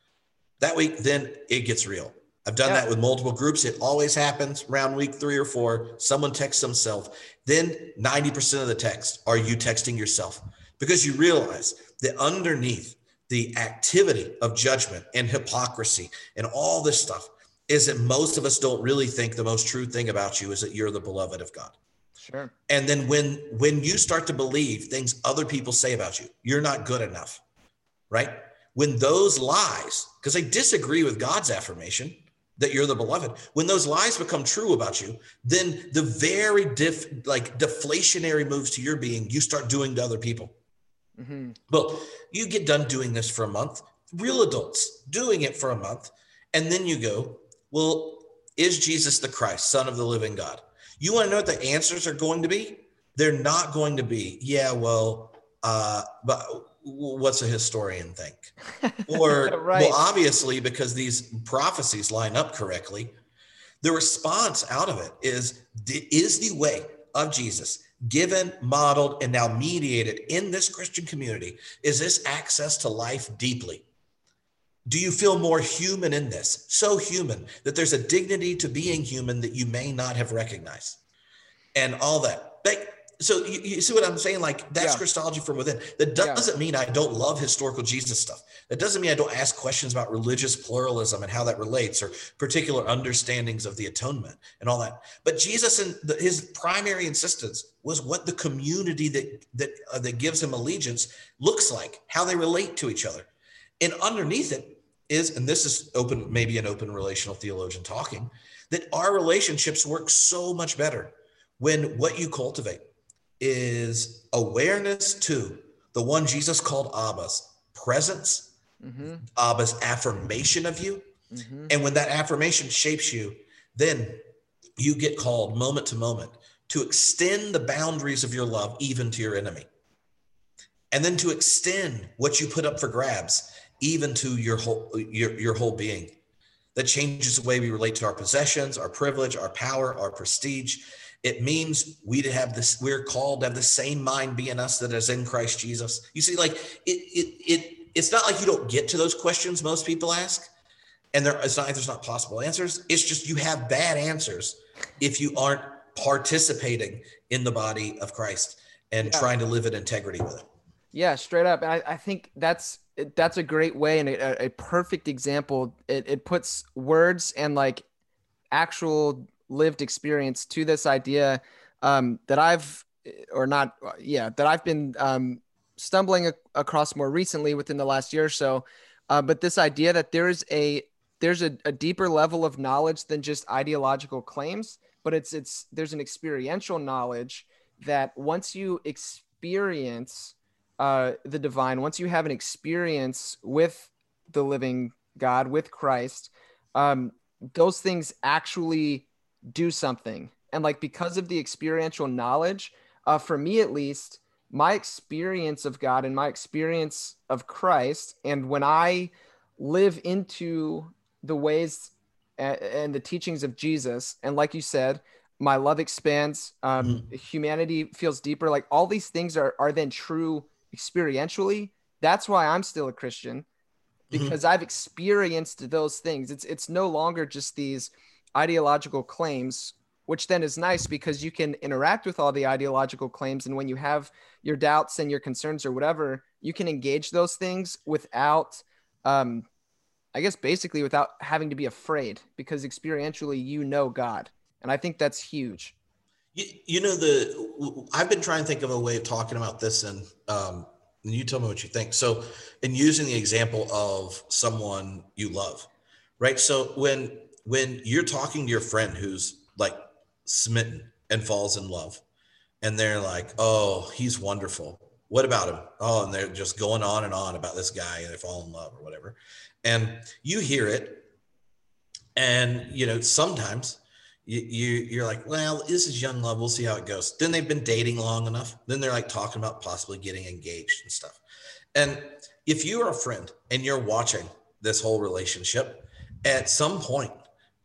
That week, then it gets real. I've done yeah. that with multiple groups. It always happens around week three or four. Someone texts themselves. Then 90% of the text are you texting yourself because you realize that underneath the activity of judgment and hypocrisy and all this stuff is that most of us don't really think the most true thing about you is that you're the beloved of God. Sure. And then when when you start to believe things other people say about you, you're not good enough. Right? When those lies, because they disagree with God's affirmation that you're the beloved, when those lies become true about you, then the very diff like deflationary moves to your being, you start doing to other people. Mm-hmm. Well, you get done doing this for a month, real adults doing it for a month, and then you go, Well, is Jesus the Christ, Son of the living God? You want to know what the answers are going to be? They're not going to be, yeah, well, uh, but what's a historian think? Or, right. well, obviously, because these prophecies line up correctly, the response out of it is is the way of Jesus given, modeled, and now mediated in this Christian community is this access to life deeply. Do you feel more human in this? So human that there's a dignity to being human that you may not have recognized, and all that. Like, so you, you, see what I'm saying? Like that's yeah. Christology from within. That doesn't yeah. mean I don't love historical Jesus stuff. That doesn't mean I don't ask questions about religious pluralism and how that relates, or particular understandings of the atonement and all that. But Jesus and the, his primary insistence was what the community that that uh, that gives him allegiance looks like, how they relate to each other, and underneath it is, and this is open, maybe an open relational theologian talking, that our relationships work so much better when what you cultivate is awareness to the one Jesus called Abba's presence, mm-hmm. Abba's affirmation of you. Mm-hmm. And when that affirmation shapes you, then you get called moment to moment to extend the boundaries of your love even to your enemy. And then to extend what you put up for grabs even to your whole your, your whole being. That changes the way we relate to our possessions, our privilege, our power, our prestige. It means we to have this, we're called to have the same mind be in us that is in Christ Jesus. You see, like it, it, it, it's not like you don't get to those questions most people ask. And there, it's not there's not possible answers. It's just you have bad answers if you aren't participating in the body of Christ and yeah. trying to live in integrity with it. Yeah, straight up. I, I think that's that's a great way and a, a perfect example. It, it puts words and like actual lived experience to this idea um, that I've, or not, yeah, that I've been um, stumbling across more recently within the last year or so. Uh, but this idea that there is a there's a, a deeper level of knowledge than just ideological claims, but it's it's there's an experiential knowledge that once you experience uh, the divine, once you have an experience with the living God, with Christ, um, those things actually do something. And like because of the experiential knowledge, uh, for me at least, my experience of God and my experience of Christ, and when I live into the ways and the teachings of Jesus, and like you said, my love expands, um, mm-hmm. humanity feels deeper. Like all these things are are then true experientially. That's why I'm still a Christian mm-hmm. because mm-hmm. I've experienced those things. It's it's no longer just these ideological claims, which then is nice because you can interact with all the ideological claims. And when you have your doubts and your concerns or whatever, you can engage those things without, um, I guess, basically without having to be afraid because experientially you know God. And I think that's huge. You, you know, the I've been trying to think of a way of talking about this, and um, you tell me what you think. So, in using the example of someone you love, right? So when when you're talking to your friend who's like smitten and falls in love and they're like oh he's wonderful what about him oh and they're just going on and on about this guy and they fall in love or whatever and you hear it and you know sometimes you, you you're like well this is young love we'll see how it goes. Then they've been dating long enough then they're like talking about possibly getting engaged and stuff. And if you are a friend and you're watching this whole relationship at some point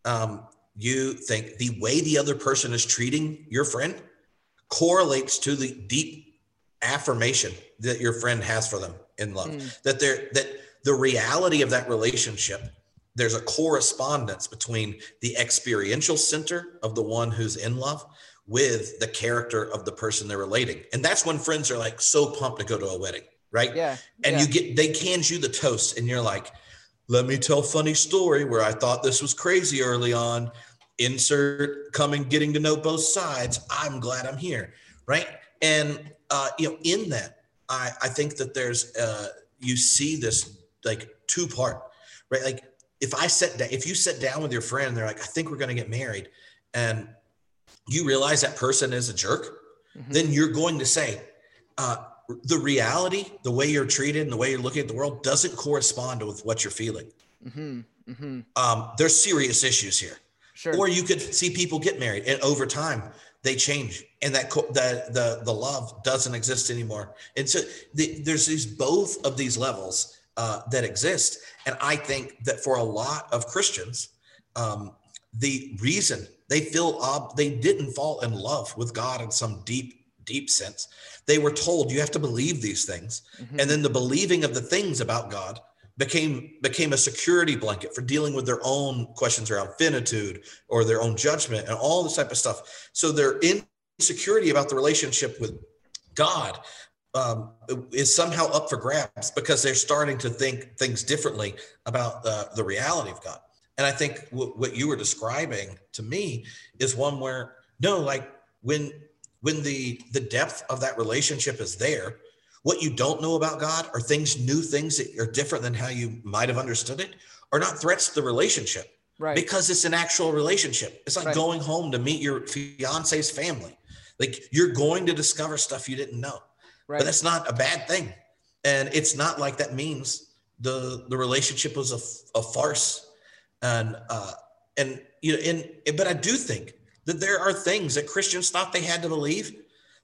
um, you think the way the other person is treating your friend correlates to the deep affirmation that your friend has for them in love. Mm. that they're that the reality of that relationship there's a correspondence between the experiential center of the one who's in love with the character of the person they're relating and that's when friends are like so pumped to go to a wedding right yeah and yeah. you get they cans you the toast and you're like let me tell funny story where I thought this was crazy early on. Insert coming, getting to know both sides. I'm glad I'm here, right? And uh, you know, in that, I I think that there's uh, you see this like two part, right? Like if I sit down, if you sit down with your friend, they're like, I think we're going to get married, and you realize that person is a jerk, mm-hmm. then you're going to say, uh, the reality, the way you're treated and the way you're looking at the world doesn't correspond with what you're feeling. Mm-hmm, mm-hmm. Um, there's serious issues here. Sure. Or you could see people get married and over time they change and that co- the, the, the love doesn't exist anymore. And so the, there's these both of these levels uh, that exist. And I think that for a lot of Christians, um, the reason They feel ob- they didn't fall in love with God in some deep, deep sense. They were told you have to believe these things, mm-hmm. and then the believing of the things about God became became a security blanket for dealing with their own questions around finitude or their own judgment and all this type of stuff. So their insecurity about the relationship with God um, is somehow up for grabs because they're starting to think things differently about uh, the reality of God. And I think w- what you were describing to me is one where no, like when when the the depth of that relationship is there, what you don't know about God are things, new things that are different than how you might have understood it, are not threats to the relationship. Right. Because it's an actual relationship. It's like right. going home to meet your fiance's family. Like you're going to discover stuff you didn't know. Right. But that's not a bad thing. And it's not like that means the the relationship was a, a farce. And uh and you know, and but I do think that there are things that Christians thought they had to believe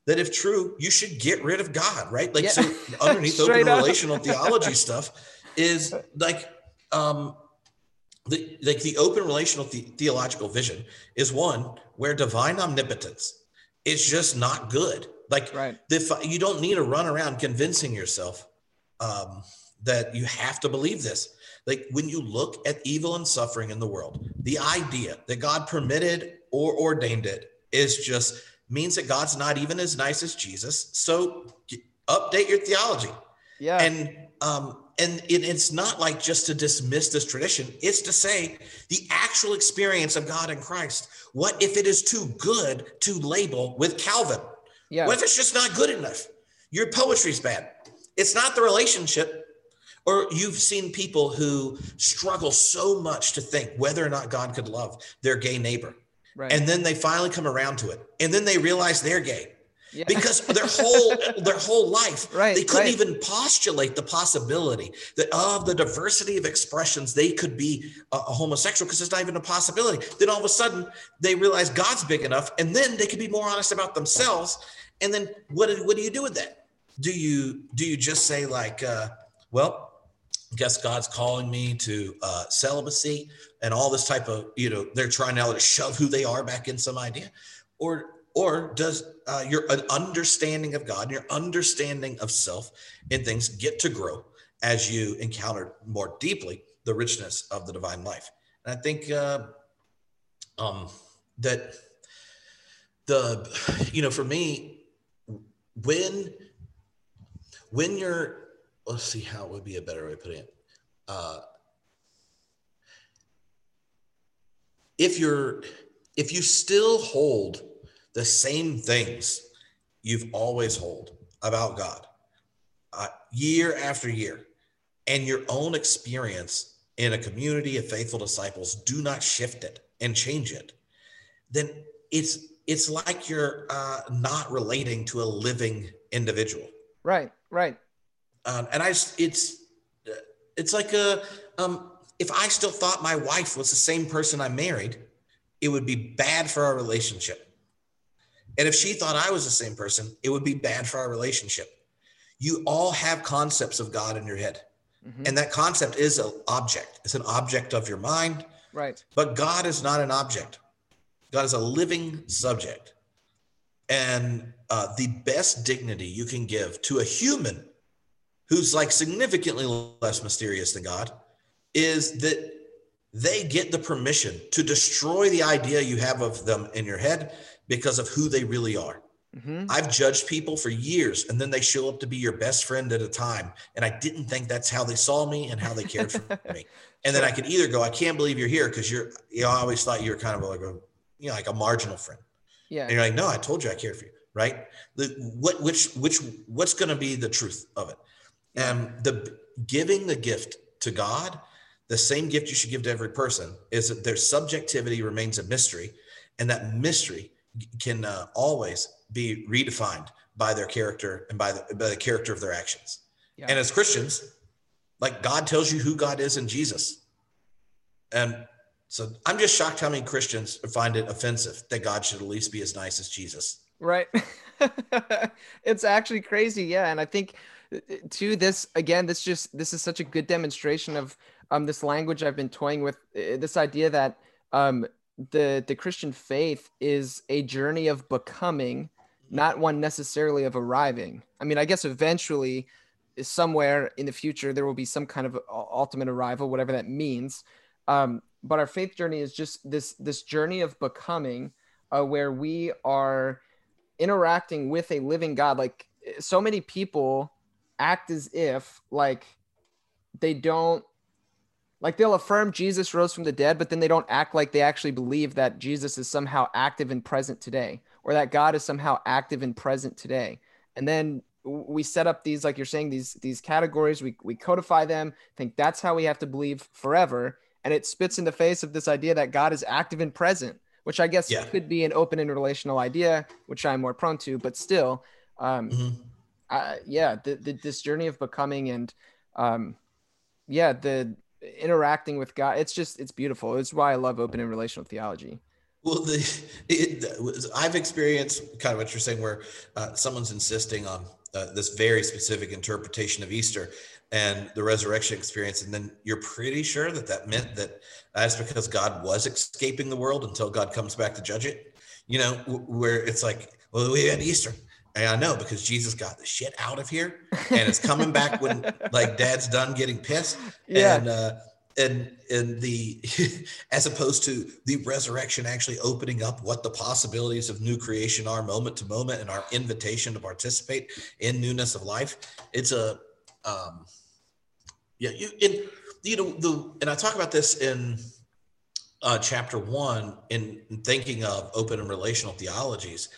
that if true, you should get rid of God, right? Like yeah. so underneath open up. relational theology stuff is like um the like the open relational the- theological vision is one where divine omnipotence is just not good. Like right. the, you don't need to run around convincing yourself um, that you have to believe this. Like when you look at evil and suffering in the world, the idea that God permitted or ordained it is just means that God's not even as nice as Jesus. So update your theology. Yeah. And um, and it, it's not like just to dismiss this tradition. It's to say the actual experience of God in Christ. What if it is too good to label with Calvin? Yeah. What if it's just not good enough? Your poetry's bad. It's not the relationship. Or you've seen people who struggle so much to think whether or not God could love their gay neighbor. Right. And then they finally come around to it. And then they realize they're gay. Yeah. Because their whole their whole life, right, they couldn't right. even postulate the possibility that of the diversity of expressions they could be a, a homosexual because it's not even a possibility. Then all of a sudden they realize God's big enough, and then they can be more honest about themselves. And then what what do you do with that? Do you do you just say like, uh, well, guess God's calling me to uh, celibacy and all this type of, you know, they're trying now to shove who they are back in some idea, or or does uh, your understanding of God, and your understanding of self and things get to grow as you encounter more deeply the richness of the divine life? And I think uh, um, that the, you know, for me, when when you're let's see how it would be a better way of putting it. Uh, if you're if you still hold the same things you've always hold about God uh, year after year, and your own experience in a community of faithful disciples do not shift it and change it, then it's it's like you're uh, not relating to a living individual. Right, right. Um, and I, it's, it's like a, um, if I still thought my wife was the same person I married, it would be bad for our relationship. And if she thought I was the same person, it would be bad for our relationship. You all have concepts of God in your head. Mm-hmm. And that concept is an object. It's an object of your mind. Right. But God is not an object. God is a living subject. And uh, the best dignity you can give to a human who's like significantly less mysterious than God, is that they get the permission to destroy the idea you have of them in your head because of who they really are. Mm-hmm. I've judged people for years and then they show up to be your best friend at a time. And I didn't think that's how they saw me and how they cared for me. And then I could either go, I can't believe you're here because you're, you know, I always thought you were kind of like a, you know, like a marginal friend. Yeah. And you're like, no, I told you I care for you. Right. The, what, which, which, what's going to be the truth of it? And the giving the gift to God, the same gift you should give to every person, is that their subjectivity remains a mystery, and that mystery can uh, always be redefined by their character and by the, by the character of their actions. Yeah. And as Christians, like God tells you who God is in Jesus. And so I'm just shocked how many Christians find it offensive that God should at least be as nice as Jesus. Right. it's actually crazy. Yeah. And I think to this again this just this is such a good demonstration of um this language i've been toying with uh, this idea that um the the Christian faith is a journey of becoming, not one necessarily of arriving. I mean, I guess eventually, somewhere in the future, there will be some kind of ultimate arrival, whatever that means. Um, but our faith journey is just this this journey of becoming, uh, where we are interacting with a living God. Like so many people act as if like they don't like they'll affirm Jesus rose from the dead, but then they don't act like they actually believe that Jesus is somehow active and present today, or that God is somehow active and present today. And then we set up these, like you're saying, these these categories. We we codify them. Think that's how we have to believe forever, and it spits in the face of this idea that God is active and present, which I guess yeah. could be an open and relational idea, which I'm more prone to, but still, um, mm-hmm. yeah, the, the, this journey of becoming and um, yeah, the interacting with God. It's just it's beautiful. It's why I love open and relational theology. Well, the, it, I've experienced kind of what you're saying, where uh, someone's insisting on uh, this very specific interpretation of Easter and the resurrection experience, and then you're pretty sure that that meant that that's because God was escaping the world until God comes back to judge it. You know, where it's like, well, we had Easter. And I know because Jesus got the shit out of here and it's coming back when like dad's done getting pissed. Yeah. And uh and and the as opposed to the resurrection actually opening up what the possibilities of new creation are moment to moment and our invitation to participate in newness of life. It's a um yeah, you in you know the and I talk about this in uh chapter one in, in thinking of open and relational theologies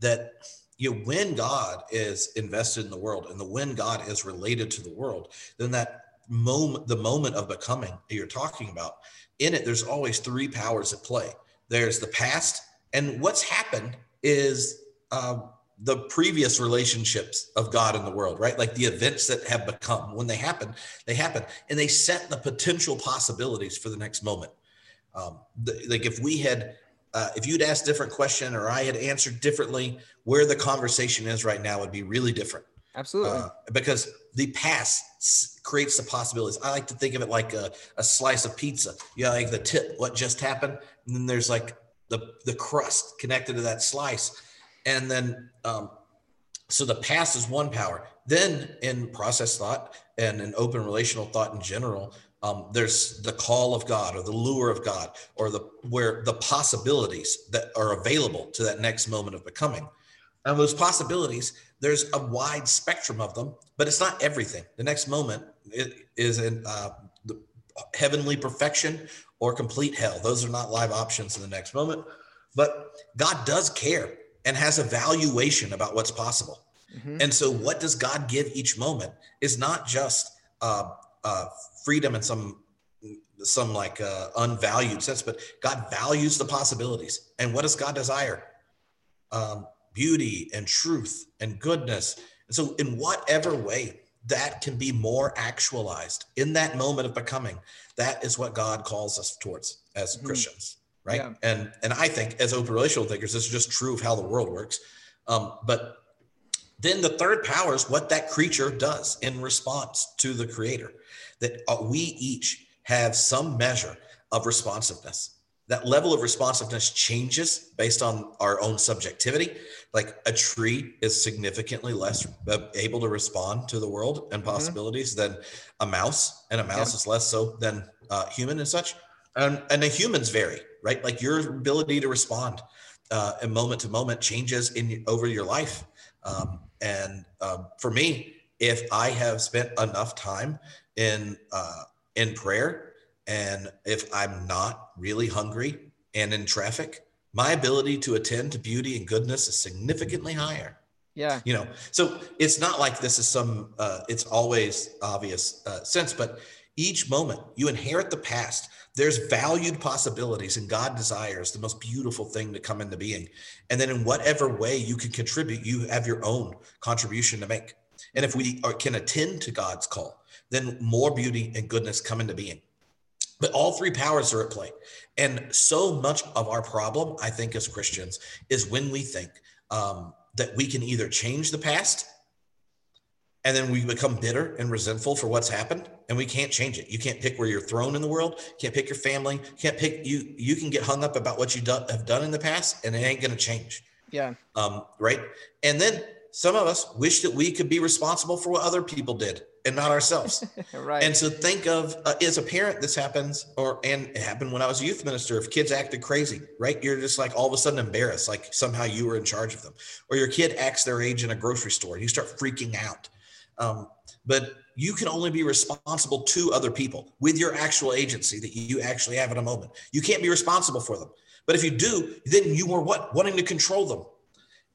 that you know, when God is invested in the world and the when God is related to the world, then that moment, the moment of becoming you're talking about, in it, there's always three powers at play. There's the past, and what's happened is um, the previous relationships of God in the world, right? Like the events that have become, when they happen, they happen, and they set the potential possibilities for the next moment. Um, the, like if we had uh, if you'd asked different question or I had answered differently, where the conversation is right now would be really different. Absolutely. Uh, because the past creates the possibilities. I like to think of it like a, a slice of pizza. You know, like the tip, what just happened, and then there's like the the crust connected to that slice, and then um, so the past is one power. Then in process thought and in open relational thought in general, um, there's the call of God or the lure of God or the where the possibilities that are available to that next moment of becoming. And those possibilities, there's a wide spectrum of them, but it's not everything. The next moment is in uh, the heavenly perfection or complete hell. Those are not live options in the next moment. But God does care and has a valuation about what's possible. Mm-hmm. And so, what does God give each moment is not just uh, uh, freedom in some some like uh, unvalued sense, but God values the possibilities. And what does God desire? Um, beauty and truth and goodness. And so, in whatever way that can be more actualized in that moment of becoming, that is what God calls us towards as mm-hmm. Christians, right? Yeah. And and I think as open relational thinkers, this is just true of how the world works. Um, but then the third power is what that creature does in response to the creator that uh, we each have some measure of responsiveness. That level of responsiveness changes based on our own subjectivity. Like a tree is significantly less able to respond to the world and mm-hmm. possibilities mm-hmm. than a mouse, and a mouse yeah. is less so than uh, human and such. And, and the humans vary, right? Like your ability to respond uh, in moment to moment changes in over your life. Um, and um, for me, if I have spent enough time in uh, in prayer, and if I'm not really hungry and in traffic, my ability to attend to beauty and goodness is significantly higher. Yeah. You know, so it's not like this is some, uh, it's always obvious uh, sense, but each moment you inherit the past. There's valued possibilities, and God desires the most beautiful thing to come into being. And then, in whatever way you can contribute, you have your own contribution to make. And if we are, can attend to God's call, then more beauty and goodness come into being. But all three powers are at play. And so much of our problem, I think, as Christians, is when we think um, that we can either change the past and then we become bitter and resentful for what's happened, and we can't change it. You can't pick where you're thrown in the world. Can't pick your family. Can't pick you. You can get hung up about what you do, have done in the past, and it ain't going to change. Yeah. Um, right. And then some of us wish that we could be responsible for what other people did and not ourselves. right. And so think of uh, as a parent, this happens, or and it happened when I was a youth minister. If kids acted crazy, right, you're just like all of a sudden embarrassed, like somehow you were in charge of them, or your kid acts their age in a grocery store, and you start freaking out. Um, but you can only be responsible to other people with your actual agency that you actually have at a moment. You can't be responsible for them. But if you do, then you are what? Wanting to control them.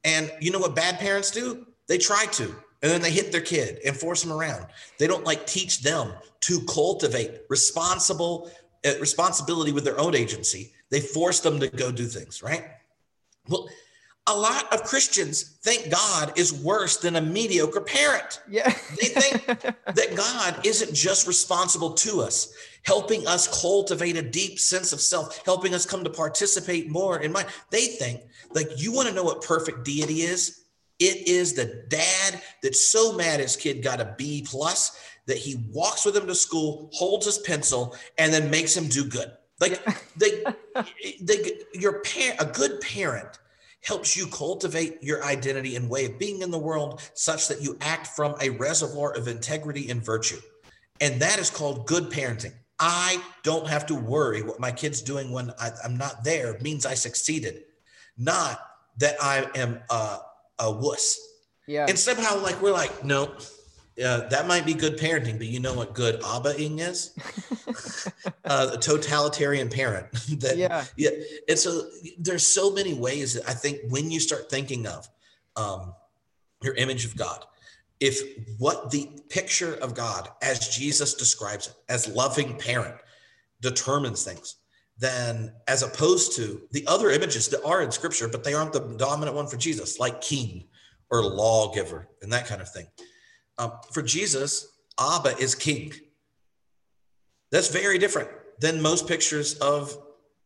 And you know what bad parents do? They try to, and then they hit their kid and force them around. They don't like teach them to cultivate responsible uh, responsibility with their own agency. They force them to go do things, right? Well, a lot of Christians think God is worse than a mediocre parent. Yeah. they think that God isn't just responsible to us, helping us cultivate a deep sense of self, helping us come to participate more in mind. They think, like, you want to know what perfect deity is? It is the dad that's so mad his kid got a B plus that he walks with him to school, holds his pencil, and then makes him do good. Like they, they, your parent, a good parent helps you cultivate your identity and way of being in the world such that you act from a reservoir of integrity and virtue. And that is called good parenting. I don't have to worry what my kid's doing when I, am not there it means I succeeded, not that I am a, a wuss. Yeah. And somehow, like, we're like, no, uh, that might be good parenting, but you know what good Abba-ing is? uh, a totalitarian parent. that, yeah. Yeah. And so there's so many ways that I think when you start thinking of um, your image of God, if what the picture of God as Jesus describes it, as loving parent, determines things, then as opposed to the other images that are in scripture, but they aren't the dominant one for Jesus, like king or lawgiver and that kind of thing. Um, for Jesus, Abba is king. That's very different than most pictures of,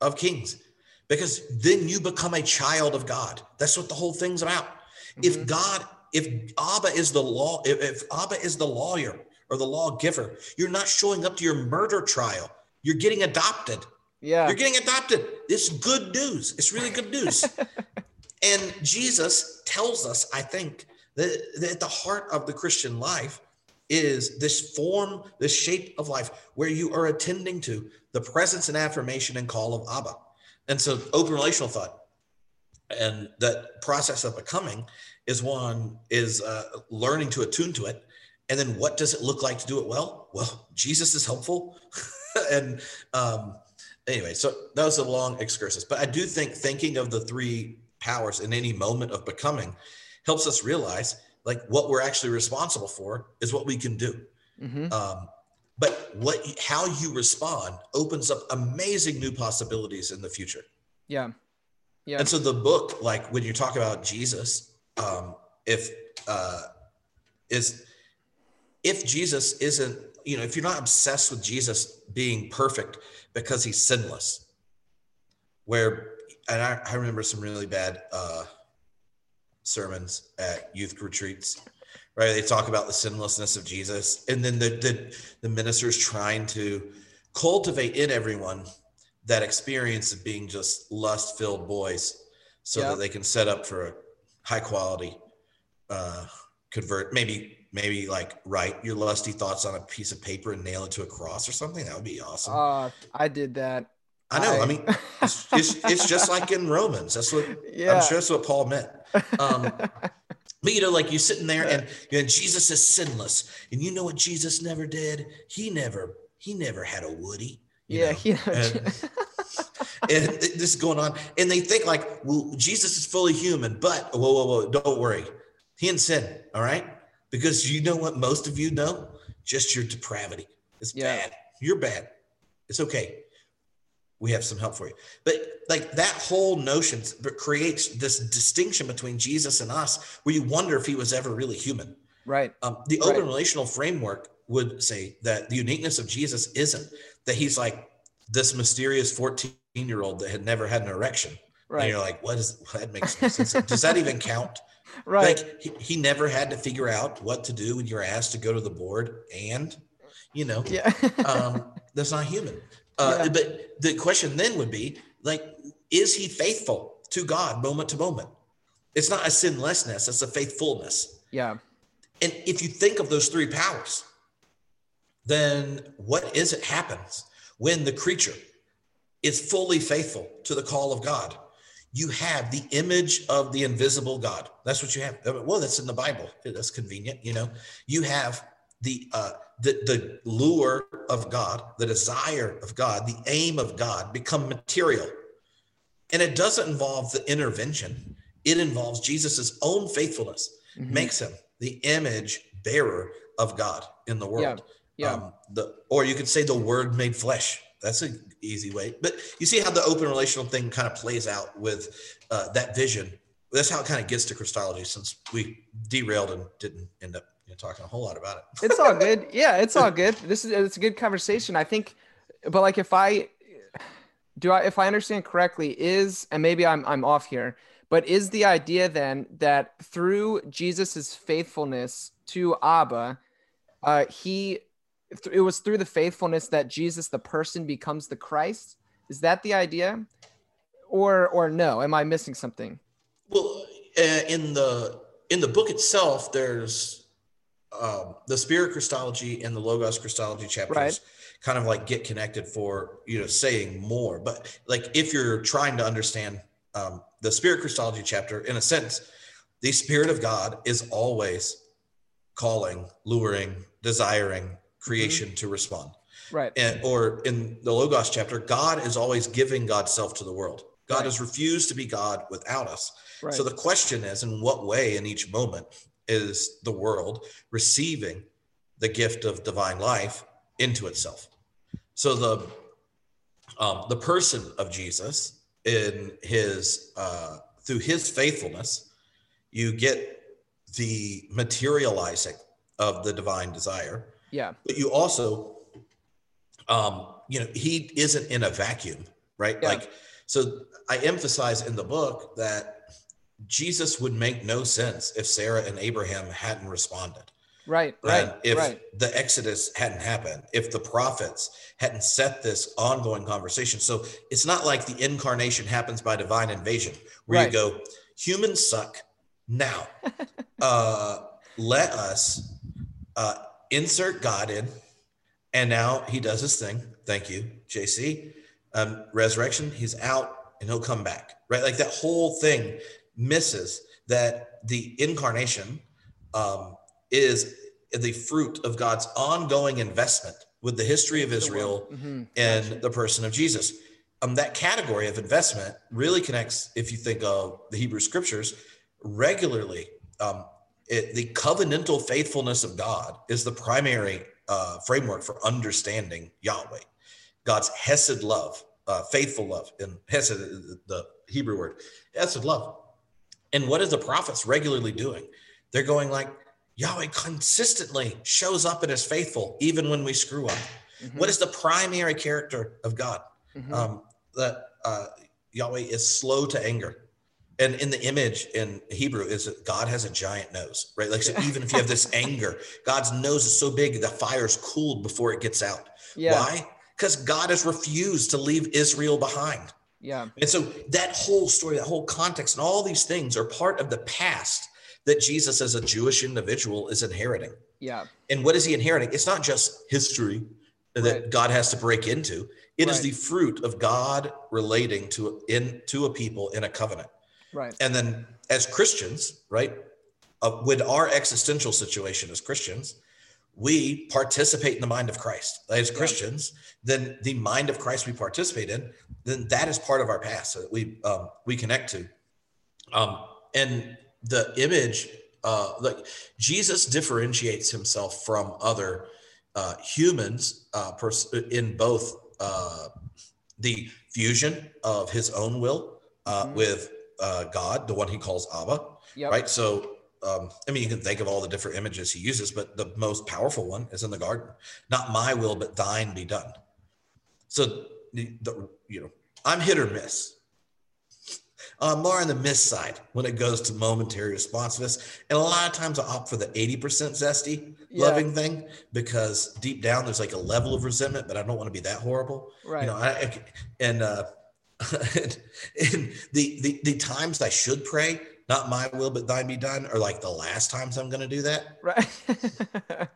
of kings because then you become a child of God. That's what the whole thing's about. Mm-hmm. If God, if Abba is the law, if, if Abba is the lawyer or the lawgiver, you're not showing up to your murder trial. You're getting adopted. Yeah. You're getting adopted. It's good news. It's really good news. and Jesus tells us, I think, that, that at the heart of the Christian life is this form, this shape of life where you are attending to the presence and affirmation and call of Abba. And so open relational thought and that process of becoming is one is uh, learning to attune to it. And then what does it look like to do it well? Well, Jesus is helpful. and um, anyway, so that was a long excursus, but I do think thinking of the three powers in any moment of becoming helps us realize like what we're actually responsible for is what we can do. Mm-hmm. Um, but what how you respond opens up amazing new possibilities in the future. Yeah. Yeah. And so the book, like when you talk about Jesus, um, if uh, is if Jesus isn't, you know, if you're not obsessed with Jesus being perfect because he's sinless, where and I, I remember some really bad uh, sermons at youth retreats right? They talk about the sinlessness of jesus and then the the, the ministers trying to cultivate in everyone that experience of being just lust filled boys so that they can set up for a high quality uh convert maybe maybe like write your lusty thoughts on a piece of paper and nail it to a cross or something that would be awesome uh i did that I know. I, I mean, it's, it's, it's, just like in Romans. That's what yeah. I'm sure that's what Paul meant. Um, but you know, like you're sitting there and you know, Jesus is sinless, and you know what Jesus never did? He never, he never had a Woody. yeah, know? and, and this is going on, and they think like, well, Jesus is fully human, but whoa, whoa, whoa, don't worry, he didn't sin. All right, because you know what most of you know, just your depravity. It's yeah. bad. You're bad. It's okay we have some help for you. But like that whole notion creates this distinction between Jesus and us, where you wonder if he was ever really human. Right. Um, the open right. relational framework would say that the uniqueness of Jesus isn't that he's like this mysterious 14 year old that had never had an erection. Right. And you're like, what is that makes no sense? Does that even count? Right. Like he, he never had to figure out what to do when you're asked to go to the board and You know, Yeah. um, that's not human. Uh, Yeah. But the question then would be like, is he faithful to God moment to moment? It's not a sinlessness; it's a faithfulness. yeah. And if you think of those three powers, then what is it happens when the creature is fully faithful to the call of God? You have the image of the invisible God. That's what you have. Well, that's in the Bible. That's convenient, you know. You have the uh, the the lure of God, the desire of God, the aim of God become material, and it doesn't involve the intervention. It involves Jesus's own faithfulness Mhm. makes him the image bearer of God in the world. Yeah. Um, the or you could say the Word made flesh. That's an easy way. But you see how the open relational thing kind of plays out with uh, that vision. That's how it kind of gets to Christology. Since we derailed and didn't end up you know, talking a whole lot about it. it's all good. Yeah, it's all good. This is it's a good conversation. I think, but like if I do, I if I understand correctly, is and maybe I'm I'm off here, but is the idea then that through Jesus's faithfulness to Abba, uh, he it was through the faithfulness that Jesus, the person, becomes the Christ. Is that the idea, or or no? Am I missing something? Well, uh, in the in the book itself, there's um, the spirit Christology and the logos Christology chapters Right. kind of like get connected for you know saying more. But like if you're trying to understand um, the spirit Christology chapter, in a sense, the spirit of God is always calling, luring, desiring creation to respond Right. and or in the logos chapter god is always giving god's self to the world god Right. has refused to be god without us Right. so the question is in what way in each moment is the world receiving the gift of divine life into itself so the um, the person of jesus in his uh, through his faithfulness you get the materializing of the divine desire yeah. but you also um you know he isn't in a vacuum right Yeah. like so i emphasize in the book that jesus would make no sense if sarah and abraham hadn't responded Right. Right. and if right. the exodus hadn't happened if the prophets hadn't set this ongoing conversation so it's not like the incarnation happens by divine invasion where Right. you go humans suck now uh let us uh insert god in and now he does his thing thank you jc um resurrection he's out and he'll come back right like that whole thing misses that the incarnation um, is the fruit of God's ongoing investment with the history of Israel Mhm. and the person of Jesus. Um, that category of investment really connects, if you think of the Hebrew scriptures, regularly. Um, it, the covenantal faithfulness of God is the primary uh, framework for understanding Yahweh. God's Hesed love, uh, faithful love, and Hesed, the Hebrew word, Hesed love. And what are the prophets regularly doing? They're going like, Yahweh consistently shows up and is faithful even when we screw up. Mhm. What is the primary character of God? Mhm. Um, that uh, Yahweh is slow to anger. And in the image in Hebrew is that God has a giant nose, right? Like, so even if you have this anger, God's nose is so big, the fire's cooled before it gets out. yeah. Why? Because God has refused to leave Israel behind. Yeah. And so that whole story, that whole context, and all these things are part of the past that Jesus, as a Jewish individual, is inheriting. Yeah. And what is he inheriting? It's not just history that Right. God has to break into. It is Right. the fruit of God relating to in to a people in a covenant. Right. And then as Christians, right, uh, with our existential situation as Christians, we participate in the mind of Christ. As Yeah. Christians, then the mind of Christ we participate in, then that is part of our past that we um, we connect to. Um, and the image, uh, like Jesus differentiates himself from other uh, humans uh, pers- in both uh, the fusion of his own will uh, Mhm. with uh, God, the one he calls Abba, Yep. right? So, um, I mean, you can think of all the different images he uses, but the most powerful one is in the garden. Not my will, but thine be done. So, the, the you know, I'm hit or miss. uh, more on the miss side when it goes to momentary responsiveness. And a lot of times I opt for the 80% zesty yeah. loving thing because deep down there's like a level of resentment, but I don't want to be that horrible. Right. You know, I, and, uh, and, the, the, the times I should pray, not my will, but thine be done, are like the last times I'm going to do that. Right.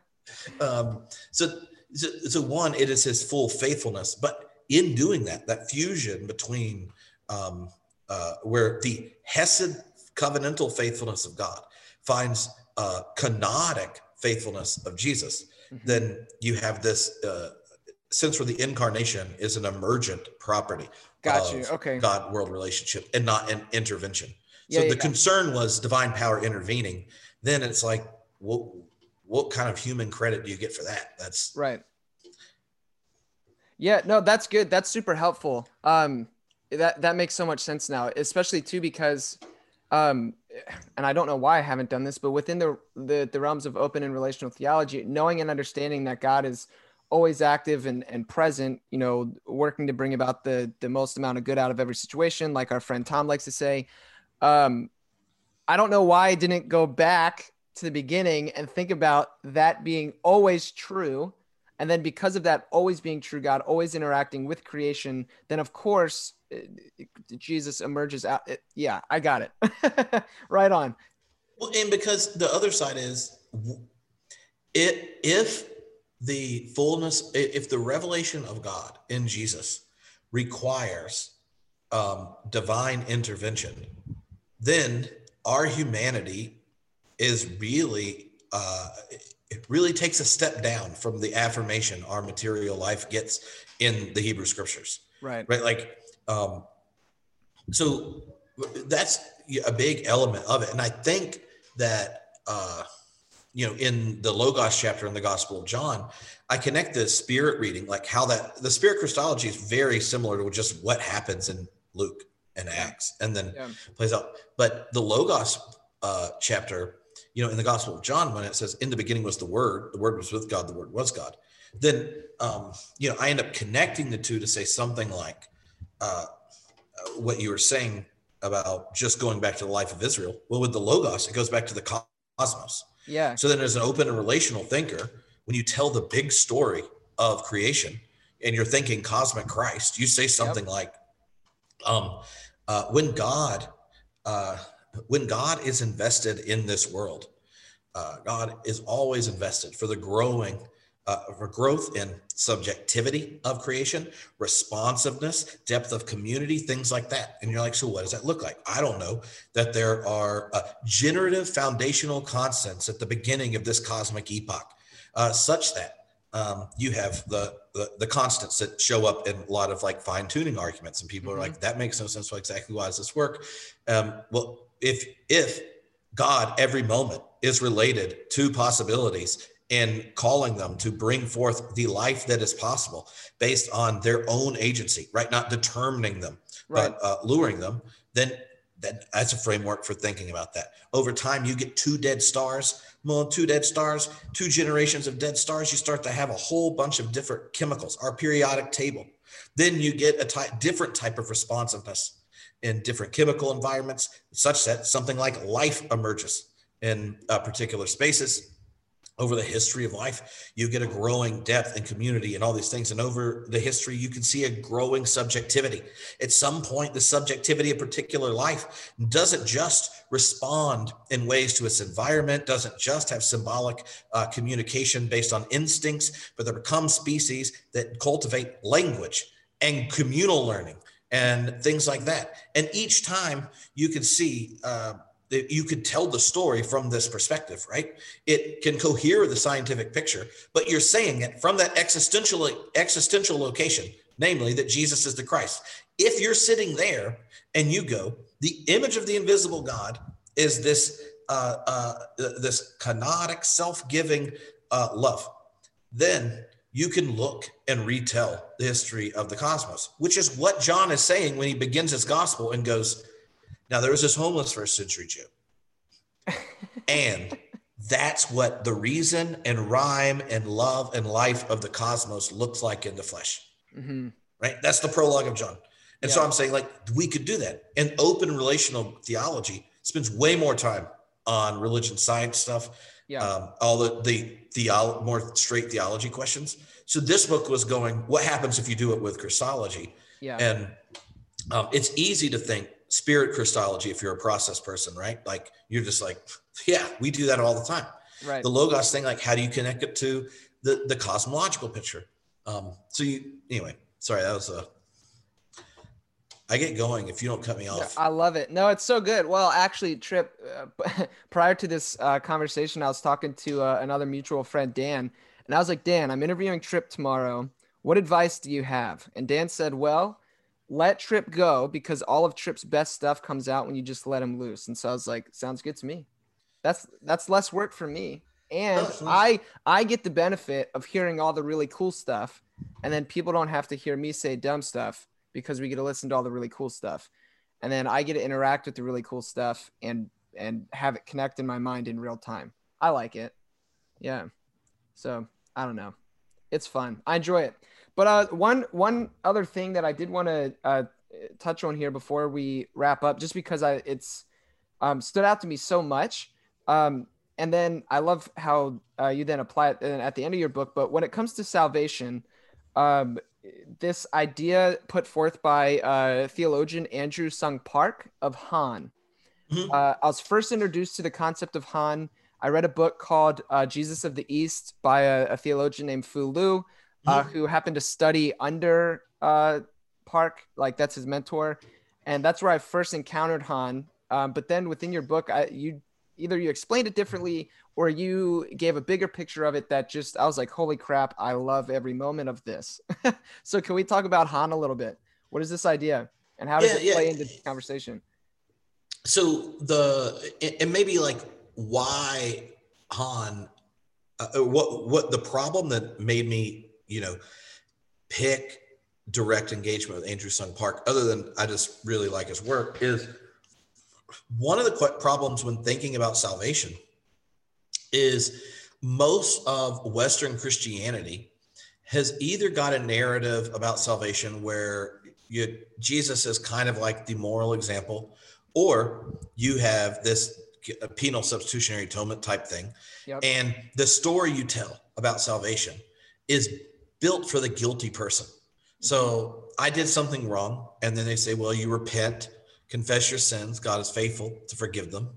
um, so, so, so one, it is his full faithfulness, but in doing that, that fusion between um, uh, where the Hesed covenantal faithfulness of God finds uh, kenotic faithfulness of Jesus, mm-hmm. then you have this uh, sense where the incarnation is an emergent property. Got you. Okay. God world relationship and not an intervention. So yeah, the yeah. concern was divine power intervening. Then it's like, what what kind of human credit do you get for that? That's right. Yeah, no, that's good. That's super helpful. Um, that that makes so much sense now, especially too because, um, and I don't know why I haven't done this, but within the the, the realms of open and relational theology, knowing and understanding that God is always active and, and present, you know, working to bring about the the most amount of good out of every situation, like our friend Tom likes to say. Um, I don't know why I didn't go back to the beginning and think about that being always true. And then because of that always being true god always interacting with creation then of course uh, jesus emerges out yeah i got it. Right on. Well and because the other side is it if the fullness if the revelation of god in jesus requires um, divine intervention then our humanity is really uh, it really takes a step down from the affirmation our material life gets in the Hebrew scriptures. Right. Right. Like, um, so that's a big element of it. And I think that, uh, you know, in the Logos chapter in the Gospel of John, I connect the spirit reading, like how that the spirit Christology is very similar to just what happens in Luke and Acts and then yeah. plays out. But the Logos uh, chapter you know, in the Gospel of John, when it says, "In the beginning was the Word, the Word was with God, the Word was God," then um, you know, I end up connecting the two to say something like uh, what you were saying about just going back to the life of Israel. Well, with the Logos, it goes back to the cosmos. Yeah. So then, as an open and relational thinker, when you tell the big story of creation and you're thinking cosmic Christ, you say something yep. like, um, uh, "When God." Uh, when God is invested in this world, uh, God is always invested for the growing, uh, for growth in subjectivity of creation, responsiveness, depth of community, things like that. And you're like, so what does that look like? I don't know. That there are uh, generative foundational constants at the beginning of this cosmic epoch, uh, such that um, you have the, the, the constants that show up in a lot of like fine tuning arguments, and people mm-hmm. are like, that makes no sense. Well, exactly why does this work? Um, well, if if God every moment is related to possibilities and calling them to bring forth the life that is possible based on their own agency, right? Not determining them, right. but uh, luring them, then then that's a framework for thinking about that. Over time, you get two dead stars. Well, two dead stars, two generations of dead stars, you start to have a whole bunch of different chemicals, our periodic table. Then you get a different type of responsiveness in different chemical environments, such that something like life emerges in uh, particular spaces. Over the history of life, you get a growing depth and community and all these things. And over the history, you can see a growing subjectivity. At some point, the subjectivity of particular life doesn't just respond in ways to its environment, doesn't just have symbolic uh, communication based on instincts, but there become species that cultivate language and communal learning and things like that. And each time you can see, uh, that you could tell the story from this perspective, right? It can cohere the scientific picture, but you're saying it from that existential existential location, namely that Jesus is the Christ. If you're sitting there and you go, the image of the invisible God is this uh, uh, this kenotic, self-giving uh, love, then you can look and retell the history of the cosmos, which is what John is saying when he begins his gospel and goes, Now there was this homeless first century Jew. and that's what the reason and rhyme and love and life of the cosmos looks like in the flesh. Mm-hmm. Right? That's the prologue of John. And yeah. so I'm saying like we could do that. And open relational theology spends way more time on religion science stuff. Yeah. Um, all the the theolo- more straight theology questions. So this book was going, what happens if you do it with Christology? Yeah. And um, it's easy to think spirit Christology if you're a process person, right? Like you're just like, yeah, we do that all the time. Right. The logos thing, like how do you connect it to the the cosmological picture? Um, so you anyway, sorry, that was a I get going if you don't cut me off. I love it. No, it's so good. Well, actually, Tripp, uh, prior to this uh, conversation, I was talking to uh, another mutual friend, Dan, and I was like, Dan, I'm interviewing Tripp tomorrow. What advice do you have? And Dan said, Well, let Tripp go because all of Tripp's best stuff comes out when you just let him loose. And so I was like, Sounds good to me. That's that's less work for me, and I I get the benefit of hearing all the really cool stuff, and then people don't have to hear me say dumb stuff because we get to listen to all the really cool stuff. And then I get to interact with the really cool stuff and and have it connect in my mind in real time. I like it. Yeah. So I don't know. It's fun. I enjoy it. But uh, one one other thing that I did want to uh, touch on here before we wrap up, just because I it's um, stood out to me so much. Um, and then I love how uh, you then apply it at the end of your book. But when it comes to salvation, um, this idea put forth by uh, theologian Andrew Sung Park of Han. Mm-hmm. Uh, I was first introduced to the concept of Han. I read a book called uh, Jesus of the East by a, a theologian named Phuc Luu, uh, who happened to study under uh, Park, like that's his mentor, and that's where I first encountered Han. Um, but then within your book, I, you either you explained it differently or you gave a bigger picture of it that just I was like, holy crap, I love every moment of this. so can we talk about Han a little bit? What is this idea and how does yeah, it play yeah. into the conversation? So the and maybe like why Han, uh, what what the problem that made me you know pick direct engagement with Andrew Sung Park, other than I just really like his work, is one of the problems when thinking about salvation is most of Western Christianity has either got a narrative about salvation where you, Jesus is kind of like the moral example, or you have this penal substitutionary atonement type thing. Yep. And the story you tell about salvation is built for the guilty person. So I did something wrong. And then they say, well, you repent, confess your sins. God is faithful to forgive them.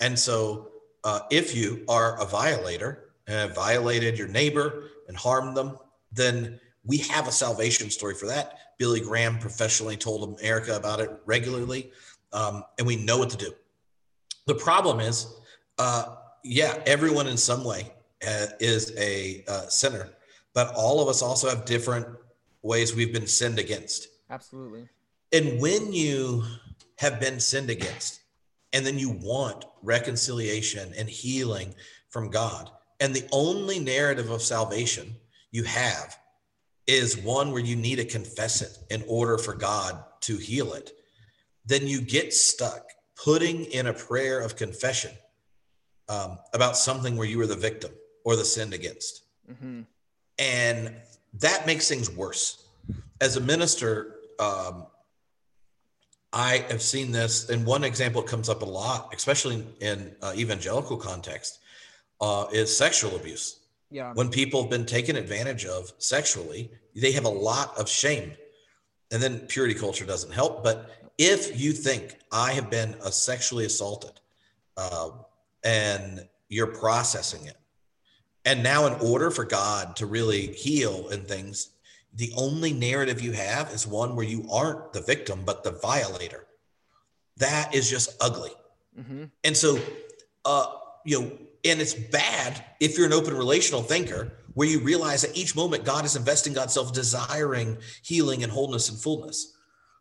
And so uh, if you are a violator and violated your neighbor and harmed them, then we have a salvation story for that. Billy Graham professionally told America about it regularly, um, and we know what to do. The problem is, uh, yeah, everyone in some way uh, is a uh, sinner, but all of us also have different ways we've been sinned against. Absolutely. And when you have been sinned against, and then you want reconciliation and healing from God. And the only narrative of salvation you have is one where you need to confess it in order for God to heal it. Then you get stuck putting in a prayer of confession um, about something where you were the victim or the sinned against. Mm-hmm. And that makes things worse. As a minister, um, I have seen this, and one example comes up a lot, especially in uh, evangelical context, uh, is sexual abuse. Yeah. When people have been taken advantage of sexually, they have a lot of shame. And then purity culture doesn't help. But if you think I have been sexually assaulted uh, and you're processing it, and now in order for God to really heal and things, the only narrative you have is one where you aren't the victim, but the violator. That is just ugly. Mm-hmm. And so, uh, you know, and it's bad if you're an open relational thinker where you realize that each moment God is investing God's self desiring healing and wholeness and fullness.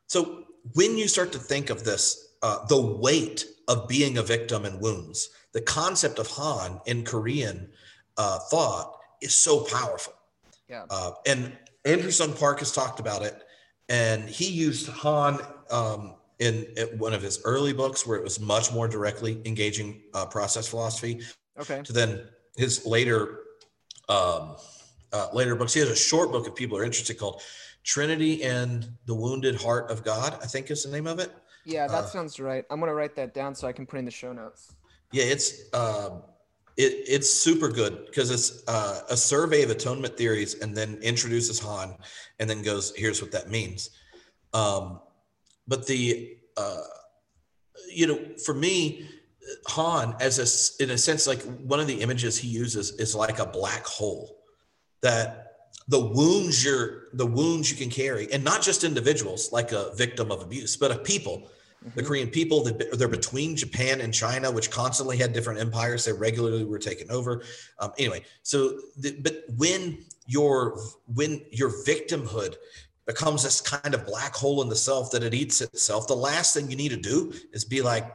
So when you start to think of this, uh, the weight of being a victim and wounds, the concept of Han in Korean uh, thought is so powerful. Yeah. Uh, and Andrew Sung Park has talked about it, and he used Han um, in, in, one of his early books where it was much more directly engaging uh, process philosophy. Okay. To then his later um, uh, later books. He has a short book if people are interested called Trinity and the Wounded Heart of God, I think is the name of it. Yeah, that uh, sounds right. I'm going to write that down so I can put in the show notes. Yeah, it's uh, it, it's super good because it's uh, a survey of atonement theories and then introduces Han and then goes, here's what that means. Um, but the, uh, you know, for me, Han, as a, in a sense, like one of the images he uses is like a black hole that the wounds you're, the wounds you can carry, and not just individuals like a victim of abuse, but a people Mm-hmm. The Korean people, they're between Japan and China, which constantly had different empires that regularly were taken over. Um, anyway, so the, but when your when your victimhood becomes this kind of black hole in the self that it eats itself, the last thing you need to do is be like,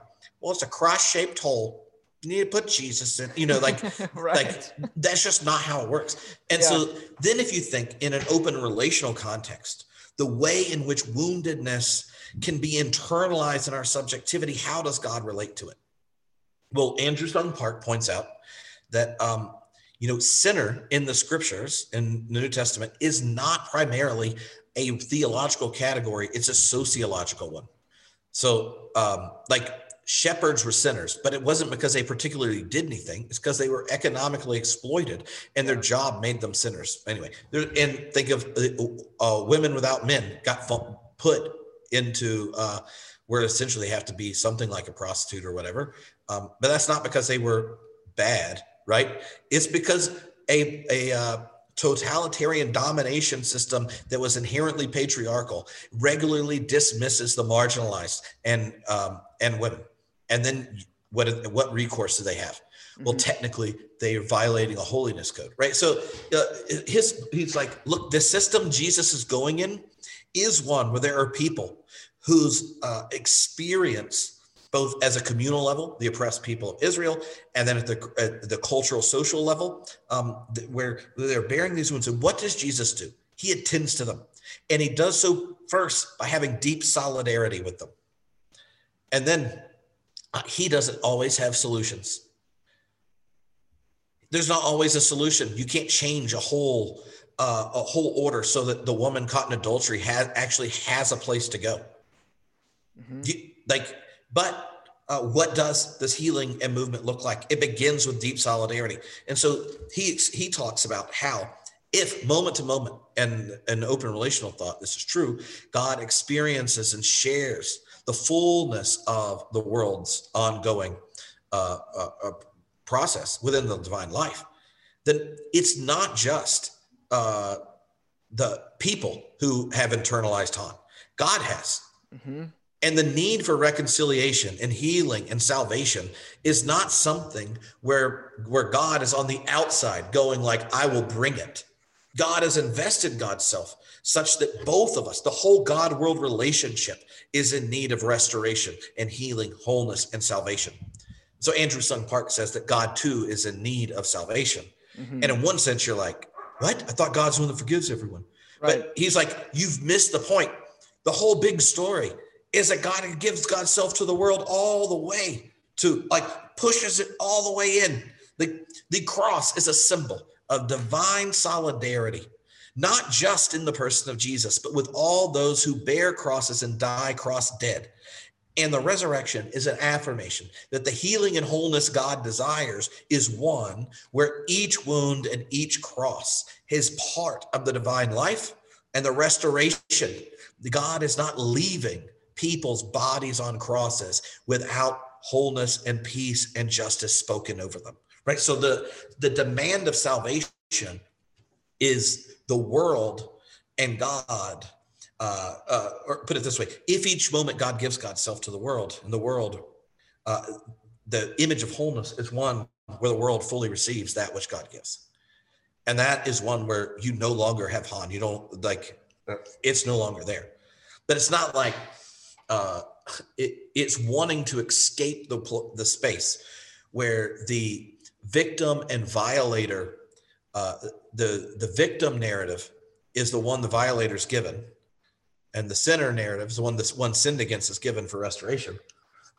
well, it's a cross-shaped hole. You need to put Jesus in, you know, like, right. like that's just not how it works. And yeah. so then if you think in an open relational context, the way in which woundedness can be internalized in our subjectivity. How does God relate to it? Well, Andrew Sung Park points out that um, you know, sinner in the scriptures in the New Testament is not primarily a theological category; it's a sociological one. So, um, like shepherds were sinners, but it wasn't because they particularly did anything. It's because they were economically exploited and their job made them sinners. Anyway, and think of uh, uh, women without men got put into uh, where essentially they have to be something like a prostitute or whatever. Um, but that's not because they were bad, right? It's because a, a uh, totalitarian domination system that was inherently patriarchal regularly dismisses the marginalized and um, and women. And then what what recourse do they have? Mm-hmm. Well, technically, they are violating a holiness code, right? So uh, his he's like, look, the system Jesus is going in is one where there are people whose uh, experience, both as a communal level, the oppressed people of Israel, and then at the, at the cultural, social level, um, where they're bearing these wounds. And what does Jesus do? He attends to them. And he does so first by having deep solidarity with them. And then uh, he doesn't always have solutions. There's not always a solution. You can't change a whole uh, a whole order so that the woman caught in adultery has actually has a place to go. Mm-hmm. You, like, but uh, what does this healing and movement look like? It begins with deep solidarity, and so he he talks about how if moment to moment and an open relational thought this is true god experiences and shares the fullness of the world's ongoing uh, uh, uh process within the divine life then it's not just uh, the people who have internalized Han. God has. Mm-hmm. And the need for reconciliation and healing and salvation is not something where, where God is on the outside going like, I will bring it. God has invested God's self such that both of us, the whole God world relationship, is in need of restoration and healing, wholeness, and salvation. So Andrew Sung Park says that God too is in need of salvation. Mm-hmm. And in one sense, you're like, what? I thought God's the one that forgives everyone. Right. But he's like, you've missed the point. The whole big story is that God gives God's self to the world all the way to like pushes it all the way in. The, the cross is a symbol of divine solidarity, not just in the person of Jesus, but with all those who bear crosses and die cross dead. And the resurrection is an affirmation that the healing and wholeness God desires is one where each wound and each cross is part of the divine life and the restoration. God is not leaving people's bodies on crosses without wholeness and peace and justice spoken over them right? So the the demand of salvation is the world and god uh, uh, or put it this way if each moment god gives god's self to the world and the world uh, the image of wholeness is one where the world fully receives that which god gives. And that is one where you no longer have han. You don't like it's no longer there. But it's not like uh, it, it's wanting to escape the, the space where the victim and violator, uh, the, the victim narrative is the one the violator is given, and the sinner narrative is the one this one sinned against is given for restoration.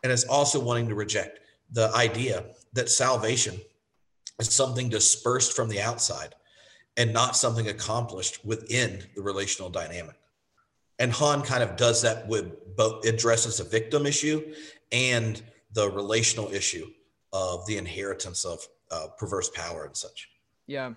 And it's also wanting to reject the idea that salvation is something dispersed from the outside and not something accomplished within the relational dynamic. And Han kind of does that with both addresses the victim issue and the relational issue of the inheritance of uh, perverse power and such. Yeah.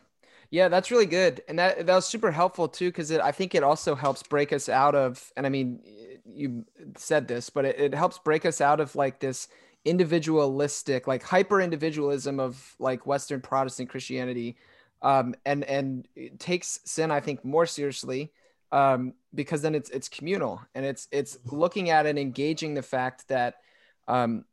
Yeah, that's really good. And that that was super helpful too, because I think it also helps break us out of, and I mean, you said this, but it, it helps break us out of like this individualistic, like hyper individualism of like Western Protestant Christianity. Um, and and takes sin, I think, more seriously um, because then it's it's communal and it's it's looking at and engaging the fact that um,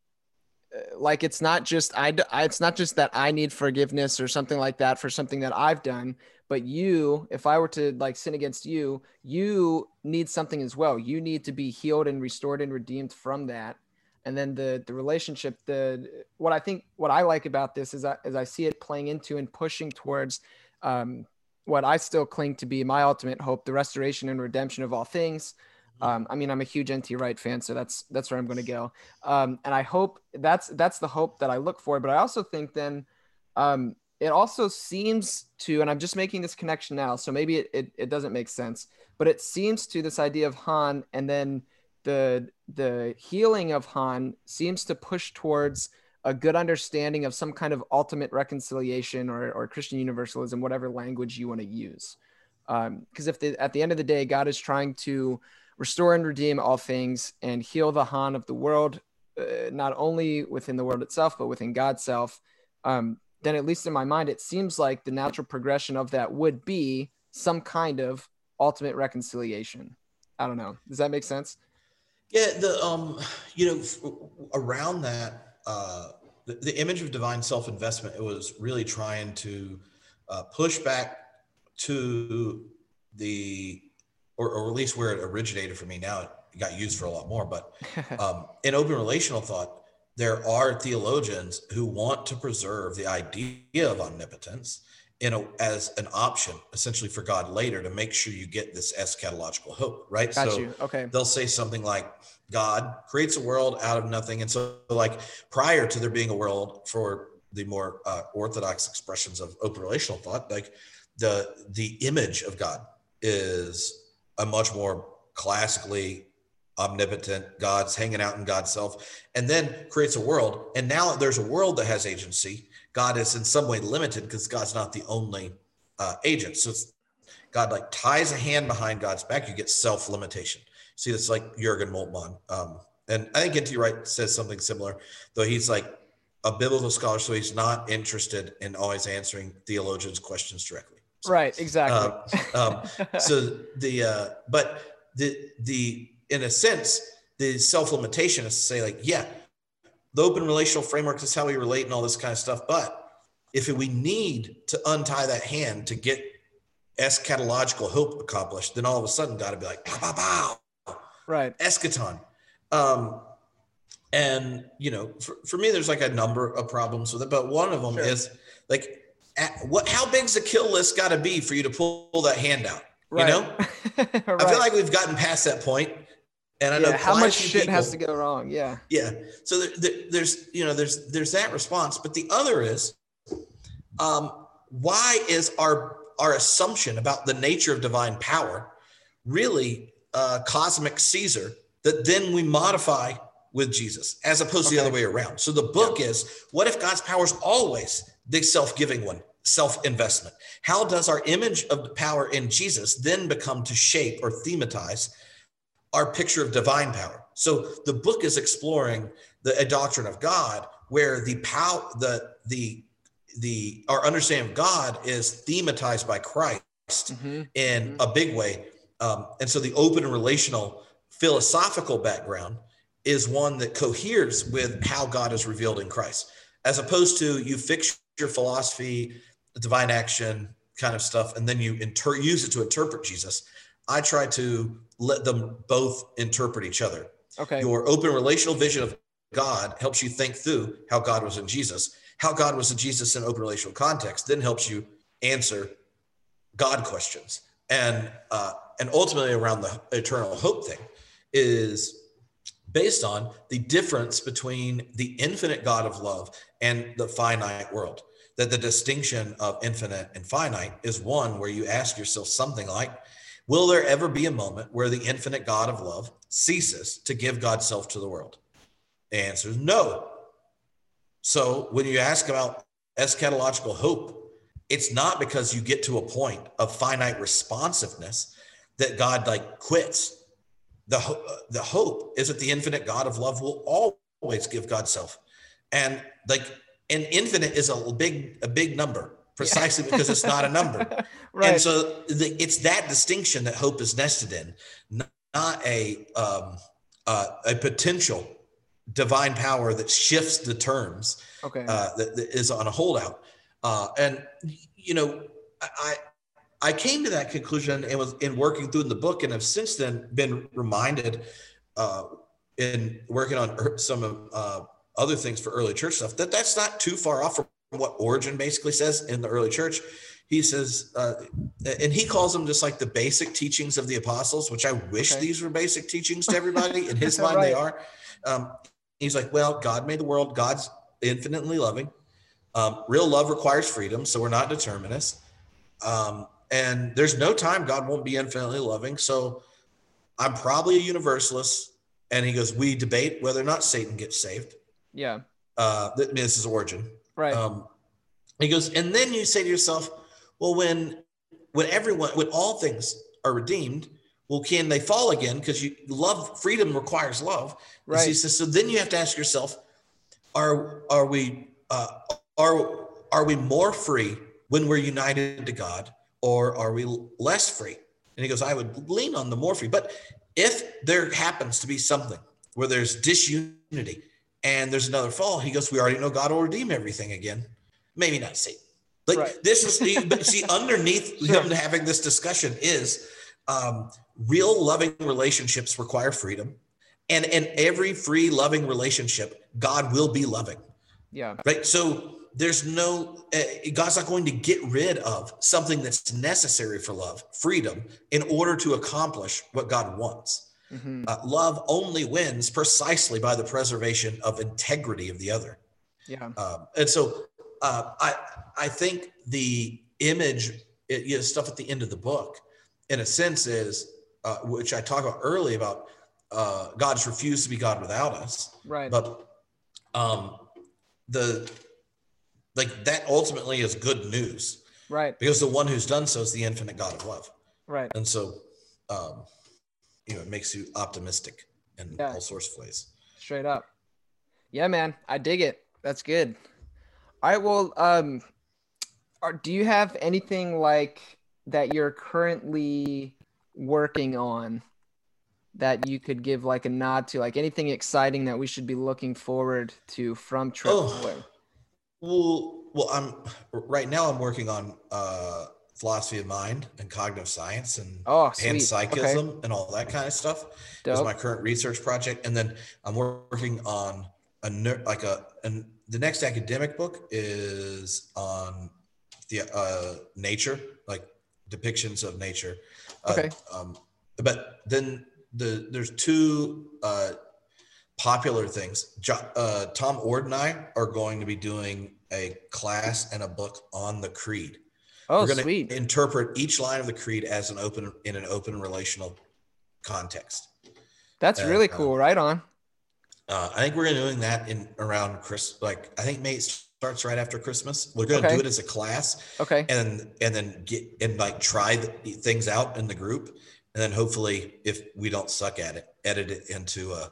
uh, like it's not just I, I it's not just that I need forgiveness or something like that for something that I've done, but you, if I were to like sin against you, you need something as well. You need to be healed and restored and redeemed from that. And then the the relationship, the what I think what I like about this is I, as I see it playing into and pushing towards um, what I still cling to be my ultimate hope, the restoration and redemption of all things. Mm-hmm. Um, I mean, I'm a huge NT Wright fan, so that's that's where I'm going to go. Um, and I hope that's that's the hope that I look for. But I also think then um, it also seems to, and I'm just making this connection now, so maybe it, it, it doesn't make sense, but it seems to this idea of Han and then the the healing of Han seems to push towards a good understanding of some kind of ultimate reconciliation or, or Christian universalism, whatever language you want to use. Because um, if the, at the end of the day, God is trying to restore and redeem all things and heal the Han of the world, uh, not only within the world itself, but within God's self, um, then at least in my mind, it seems like the natural progression of that would be some kind of ultimate reconciliation. I don't know. Does that make sense? Yeah, the um, you know, around that uh, the, the, image of divine self-investment it was really trying to uh, push back to the or, or, at least where it originated for me. Now it got used for a lot more but um, in open relational thought there are theologians who want to preserve the idea of omnipotence in a, as an option essentially for god later to make sure you get this eschatological hope right? Got so you. okay. they'll say something like God creates a world out of nothing. And so, like, prior to there being a world for the more uh, orthodox expressions of open relational thought, like the the image of God is a much more classically omnipotent God's hanging out in God's self, and then creates a world. And now there's a world that has agency. God is in some way limited because God's not the only uh, agent. So God like ties a hand behind God's back. You get self limitation. See, it's like Jurgen Moltmann. Um, and I think N.T. Wright says something similar, though he's like a biblical scholar, so he's not interested in always answering theologians' questions directly. So, right, exactly. Uh, um, so the uh, but the the in a sense the self limitation is to say like yeah, the open relational framework is how we relate and all this kind of stuff. But if we need to untie that hand to get eschatological hope accomplished, then all of a sudden got to be like pow pow right eschaton um and you know for, for me there's like a number of problems with it but one of them sure. is like what how big's the kill list got to be for you to pull, pull that hand out right. you know right. i feel like we've gotten past that point and i yeah, know how much shit people, has to go wrong yeah yeah so there, there, there's you know there's there's that response but the other is um why is our our assumption about the nature of divine power really uh, cosmic Caesar that then we modify with Jesus, as opposed okay. to the other way around. So the book yeah. is what if God's power is always the self giving one, self investment? How does our image of the power in Jesus then become to shape or thematize our picture of divine power? So the book is exploring the a doctrine of God where the power, the, the, the, our understanding of God is thematized by Christ mm-hmm. in mm-hmm. a big way um, and so the open and relational philosophical background is one that coheres with how God is revealed in Christ, as opposed to you fix your philosophy, divine action kind of stuff, and then you inter- use it to interpret Jesus. I try to let them both interpret each other. Okay. Your open relational vision of God helps you think through how God was in Jesus. How God was in Jesus in open relational context then helps you answer God questions. And uh, and ultimately around the eternal hope thing is based on the difference between the infinite God of love and the finite world. that the distinction of infinite and finite is one where you ask yourself something like, Will there ever be a moment where the infinite God of love ceases to give God's self to the world? The answer is no. So when you ask about eschatological hope, it's not because you get to a point of finite responsiveness that God like quits. The, the hope is that the infinite God of love will always give God's self. And like an infinite is a big a big number precisely yeah. because it's not a number. right. And so the, it's that distinction that hope is nested in, not a um, uh, a potential divine power that shifts the terms. Okay. Uh, that, that is on a holdout. Uh, and you know, I I came to that conclusion and was in working through in the book, and have since then been reminded uh, in working on some uh, other things for early church stuff that that's not too far off from what Origen basically says in the early church. He says, uh, and he calls them just like the basic teachings of the apostles, which I wish okay. these were basic teachings to everybody. In his mind, right. they are. Um, he's like, well, God made the world. God's infinitely loving. Um, real love requires freedom, so we're not determinists. Um, and there's no time God won't be infinitely loving. So I'm probably a universalist. And he goes, we debate whether or not Satan gets saved. Yeah. Uh, this is Origen. Right. Um, he goes, and then you say to yourself, well, when when everyone, when all things are redeemed, well, can they fall again? Because you love freedom requires love. Right. So he says, so then you have to ask yourself, are are we uh, are are we more free when we're united to God, or are we less free? And he goes, I would lean on the more free. But if there happens to be something where there's disunity, and there's another fall. He goes, We already know God will redeem everything again. Maybe not Satan. Like right. this is, but see, underneath sure. him having this discussion is um, real loving relationships require freedom. And in every free, loving relationship, God will be loving. Yeah. Right. So there's no, uh, God's not going to get rid of something that's necessary for love, freedom, in order to accomplish what God wants. Mm-hmm. Uh, love only wins precisely by the preservation of integrity of the other. Yeah. Um, and so uh, I I think the image, it, you know, stuff at the end of the book, in a sense, is uh, which I talk about early about uh, God's refused to be God without us. Right. But um, the like that ultimately is good news. Right. Because the one who's done so is the infinite God of love. Right. And so um, you know, it makes you optimistic in yeah. all sorts of ways. Straight up. Yeah, man. I dig it. That's good. All right. Well, um, are, do you have anything like that you're currently working on that you could give like a nod to, like anything exciting that we should be looking forward to from Tripp? Oh, well, well, I'm right now. I'm working on uh, philosophy of mind and cognitive science and oh, panpsychism okay. and all that kind of stuff. Dope. Is my current research project, and then I'm working on a like a and the next academic book is on the uh, nature, like depictions of nature. Uh, okay. Uh, um, but then the there's two uh, popular things. Jo- uh, Tom Oord and I are going to be doing a class and a book on the creed. Oh, We're going sweet. to interpret each line of the creed as an open in an open relational context. That's uh, really cool. Uh, right on. Uh, I think we're going to doing that in around Chris. Like I think May starts right after Christmas. We're going to okay. do it as a class. Okay. And and then get and like try the, things out in the group, and then hopefully, if we don't suck at it, edit it into a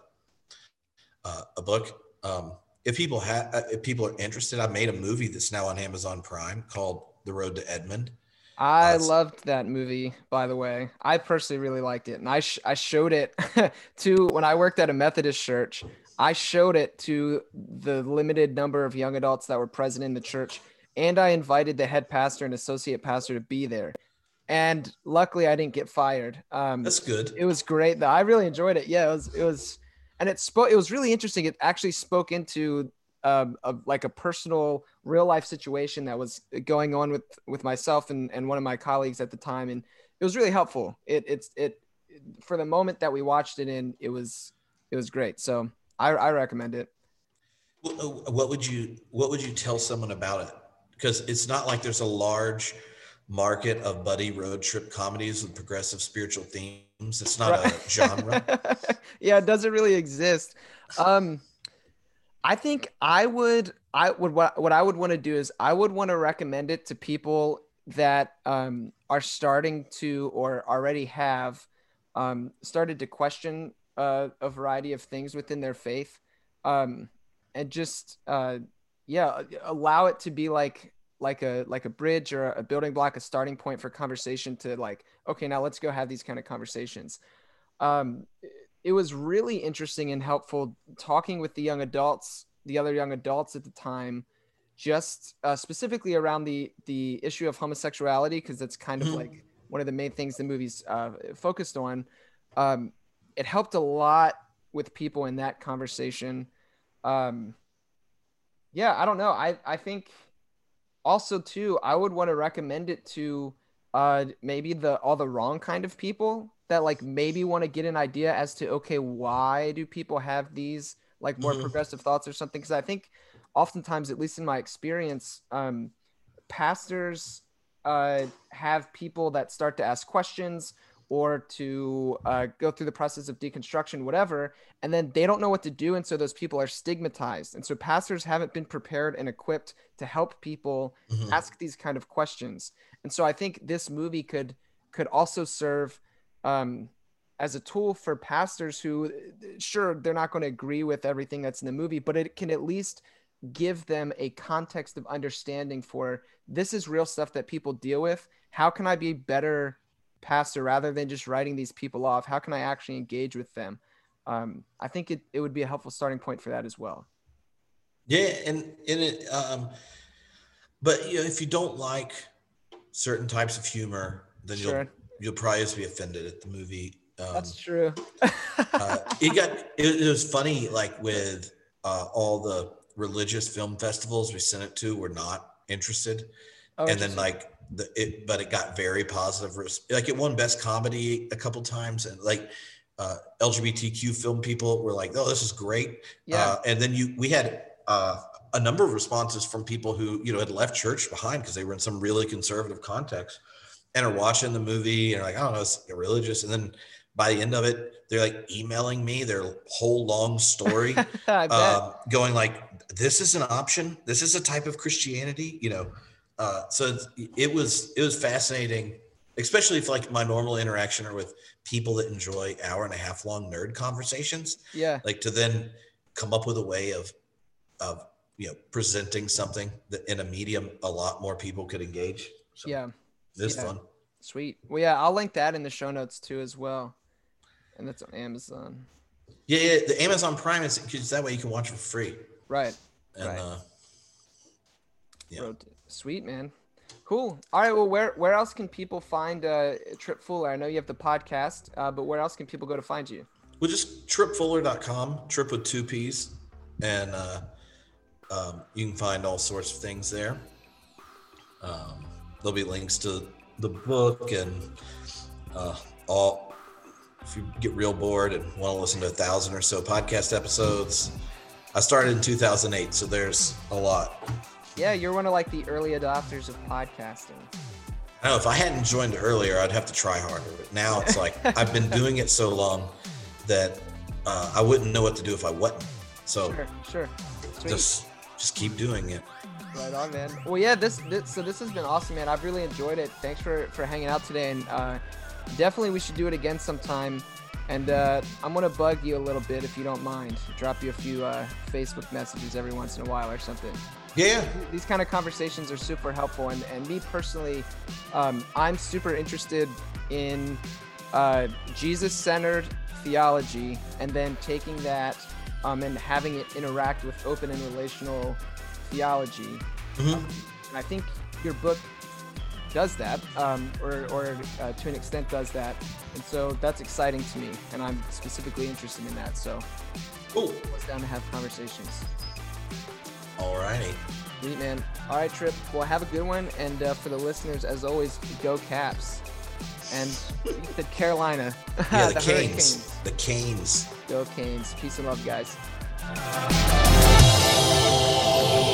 a, a book. Um, if people have, uh, if people are interested, I made a movie that's now on Amazon Prime called the Road to Edmond. I uh, loved that movie, by the way. I personally really liked it, and I sh- I showed it to when I worked at a Methodist church. I showed it to the limited number of young adults that were present in the church, and I invited the head pastor and associate pastor to be there. And luckily, I didn't get fired. Um, That's good. It was great. Though I really enjoyed it. Yeah, it was. It was, and it spoke. It was really interesting. It actually spoke into um, a, like a personal real life situation that was going on with with myself and, and one of my colleagues at the time and it was really helpful it it's it for the moment that we watched it in it was it was great so i, I recommend it what would you what would you tell someone about it because it's not like there's a large market of buddy road trip comedies with progressive spiritual themes. It's not right. a genre. yeah, it doesn't really exist. Um, I think I would I would what what I would want to do is I would want to recommend it to people that um, are starting to or already have um, started to question uh, a variety of things within their faith, um, and just uh, yeah, allow it to be like like a like a bridge or a building block, a starting point for conversation to like okay, now let's go have these kind of conversations. Um, it was really interesting and helpful talking with the young adults the other young adults at the time just uh, specifically around the the issue of homosexuality because that's kind of mm-hmm. like one of the main things the movie's uh, focused on um, it helped a lot with people in that conversation um, yeah i don't know i i think also too i would want to recommend it to uh, maybe the all the wrong kind of people that like maybe want to get an idea as to okay why do people have these like more mm-hmm. progressive thoughts or something because i think oftentimes at least in my experience um, pastors uh, have people that start to ask questions or to uh, go through the process of deconstruction whatever and then they don't know what to do and so those people are stigmatized. And so pastors haven't been prepared and equipped to help people mm-hmm. ask these kind of questions. And so i think this movie could could also serve um, as a tool for pastors who sure they're not going to agree with everything that's in the movie but it can at least give them a context of understanding for this is real stuff that people deal with. How can i be better pastor rather than just writing these people off how can i actually engage with them um, i think it, it would be a helpful starting point for that as well yeah and in it um, but you know if you don't like certain types of humor then sure. you'll you'll probably just be offended at the movie um, That's true. uh, it got it, it, was funny, like with uh, all the religious film festivals we sent it to we were not interested, oh, and then like the it, but it got very positive. Like it won best comedy a couple times, and like uh, LGBTQ film people were like, "Oh, this is great." Yeah, uh, and then you we had. Uh, a number of responses from people who you know had left church behind because they were in some really conservative context and are watching the movie and are like, I don't know, it's religious. And then by the end of it, they're like emailing me their whole long story, uh, going like, "This is an option. This is a type of Christianity." You know, uh, so it was it was fascinating, especially if like my normal interaction are with people that enjoy hour and a half long nerd conversations. Yeah, like to then come up with a way of of you know presenting something that in a medium a lot more people could engage. So yeah, this yeah. fun. Sweet. Well, yeah, I'll link that in the show notes too as well and that's on Amazon. Yeah, yeah. The Amazon Prime is because that way you can watch it for free. Right. And right. uh yeah. Sweet man. Cool. All right. Well, where where else can people find uh, Tripp Fuller? I know you have the podcast, uh, but where else can people go to find you? Well, just trippfuller.com, trip with two P's. And uh, um, you can find all sorts of things there. Um, there'll be links to the book and uh, all if you get real bored and want to listen to a thousand or so podcast episodes, I started in 2008, so there's a lot. Yeah, you're one of like the early adopters of podcasting. I know if I hadn't joined earlier, I'd have to try harder. But now it's like I've been doing it so long that uh, I wouldn't know what to do if I wasn't. So sure, sure. Sweet. just just keep doing it. Right on, man. Well, yeah, this, this so this has been awesome, man. I've really enjoyed it. Thanks for for hanging out today, and uh, definitely we should do it again sometime. And uh, I'm gonna bug you a little bit if you don't mind. Drop you a few uh, Facebook messages every once in a while or something. Yeah. These kind of conversations are super helpful, and, and me personally, um, I'm super interested in uh, Jesus-centered theology, and then taking that um, and having it interact with open and relational theology. Mm-hmm. Um, and I think your book does that, um, or, or uh, to an extent does that. And so that's exciting to me, and I'm specifically interested in that. So, cool. Down to have conversations. All righty. Sweet, man. All right, Tripp. Well, have a good one. And uh, for the listeners, as always, go Caps. And the Carolina. Yeah, the, the Canes. The Canes. Go Canes. Peace and love, guys.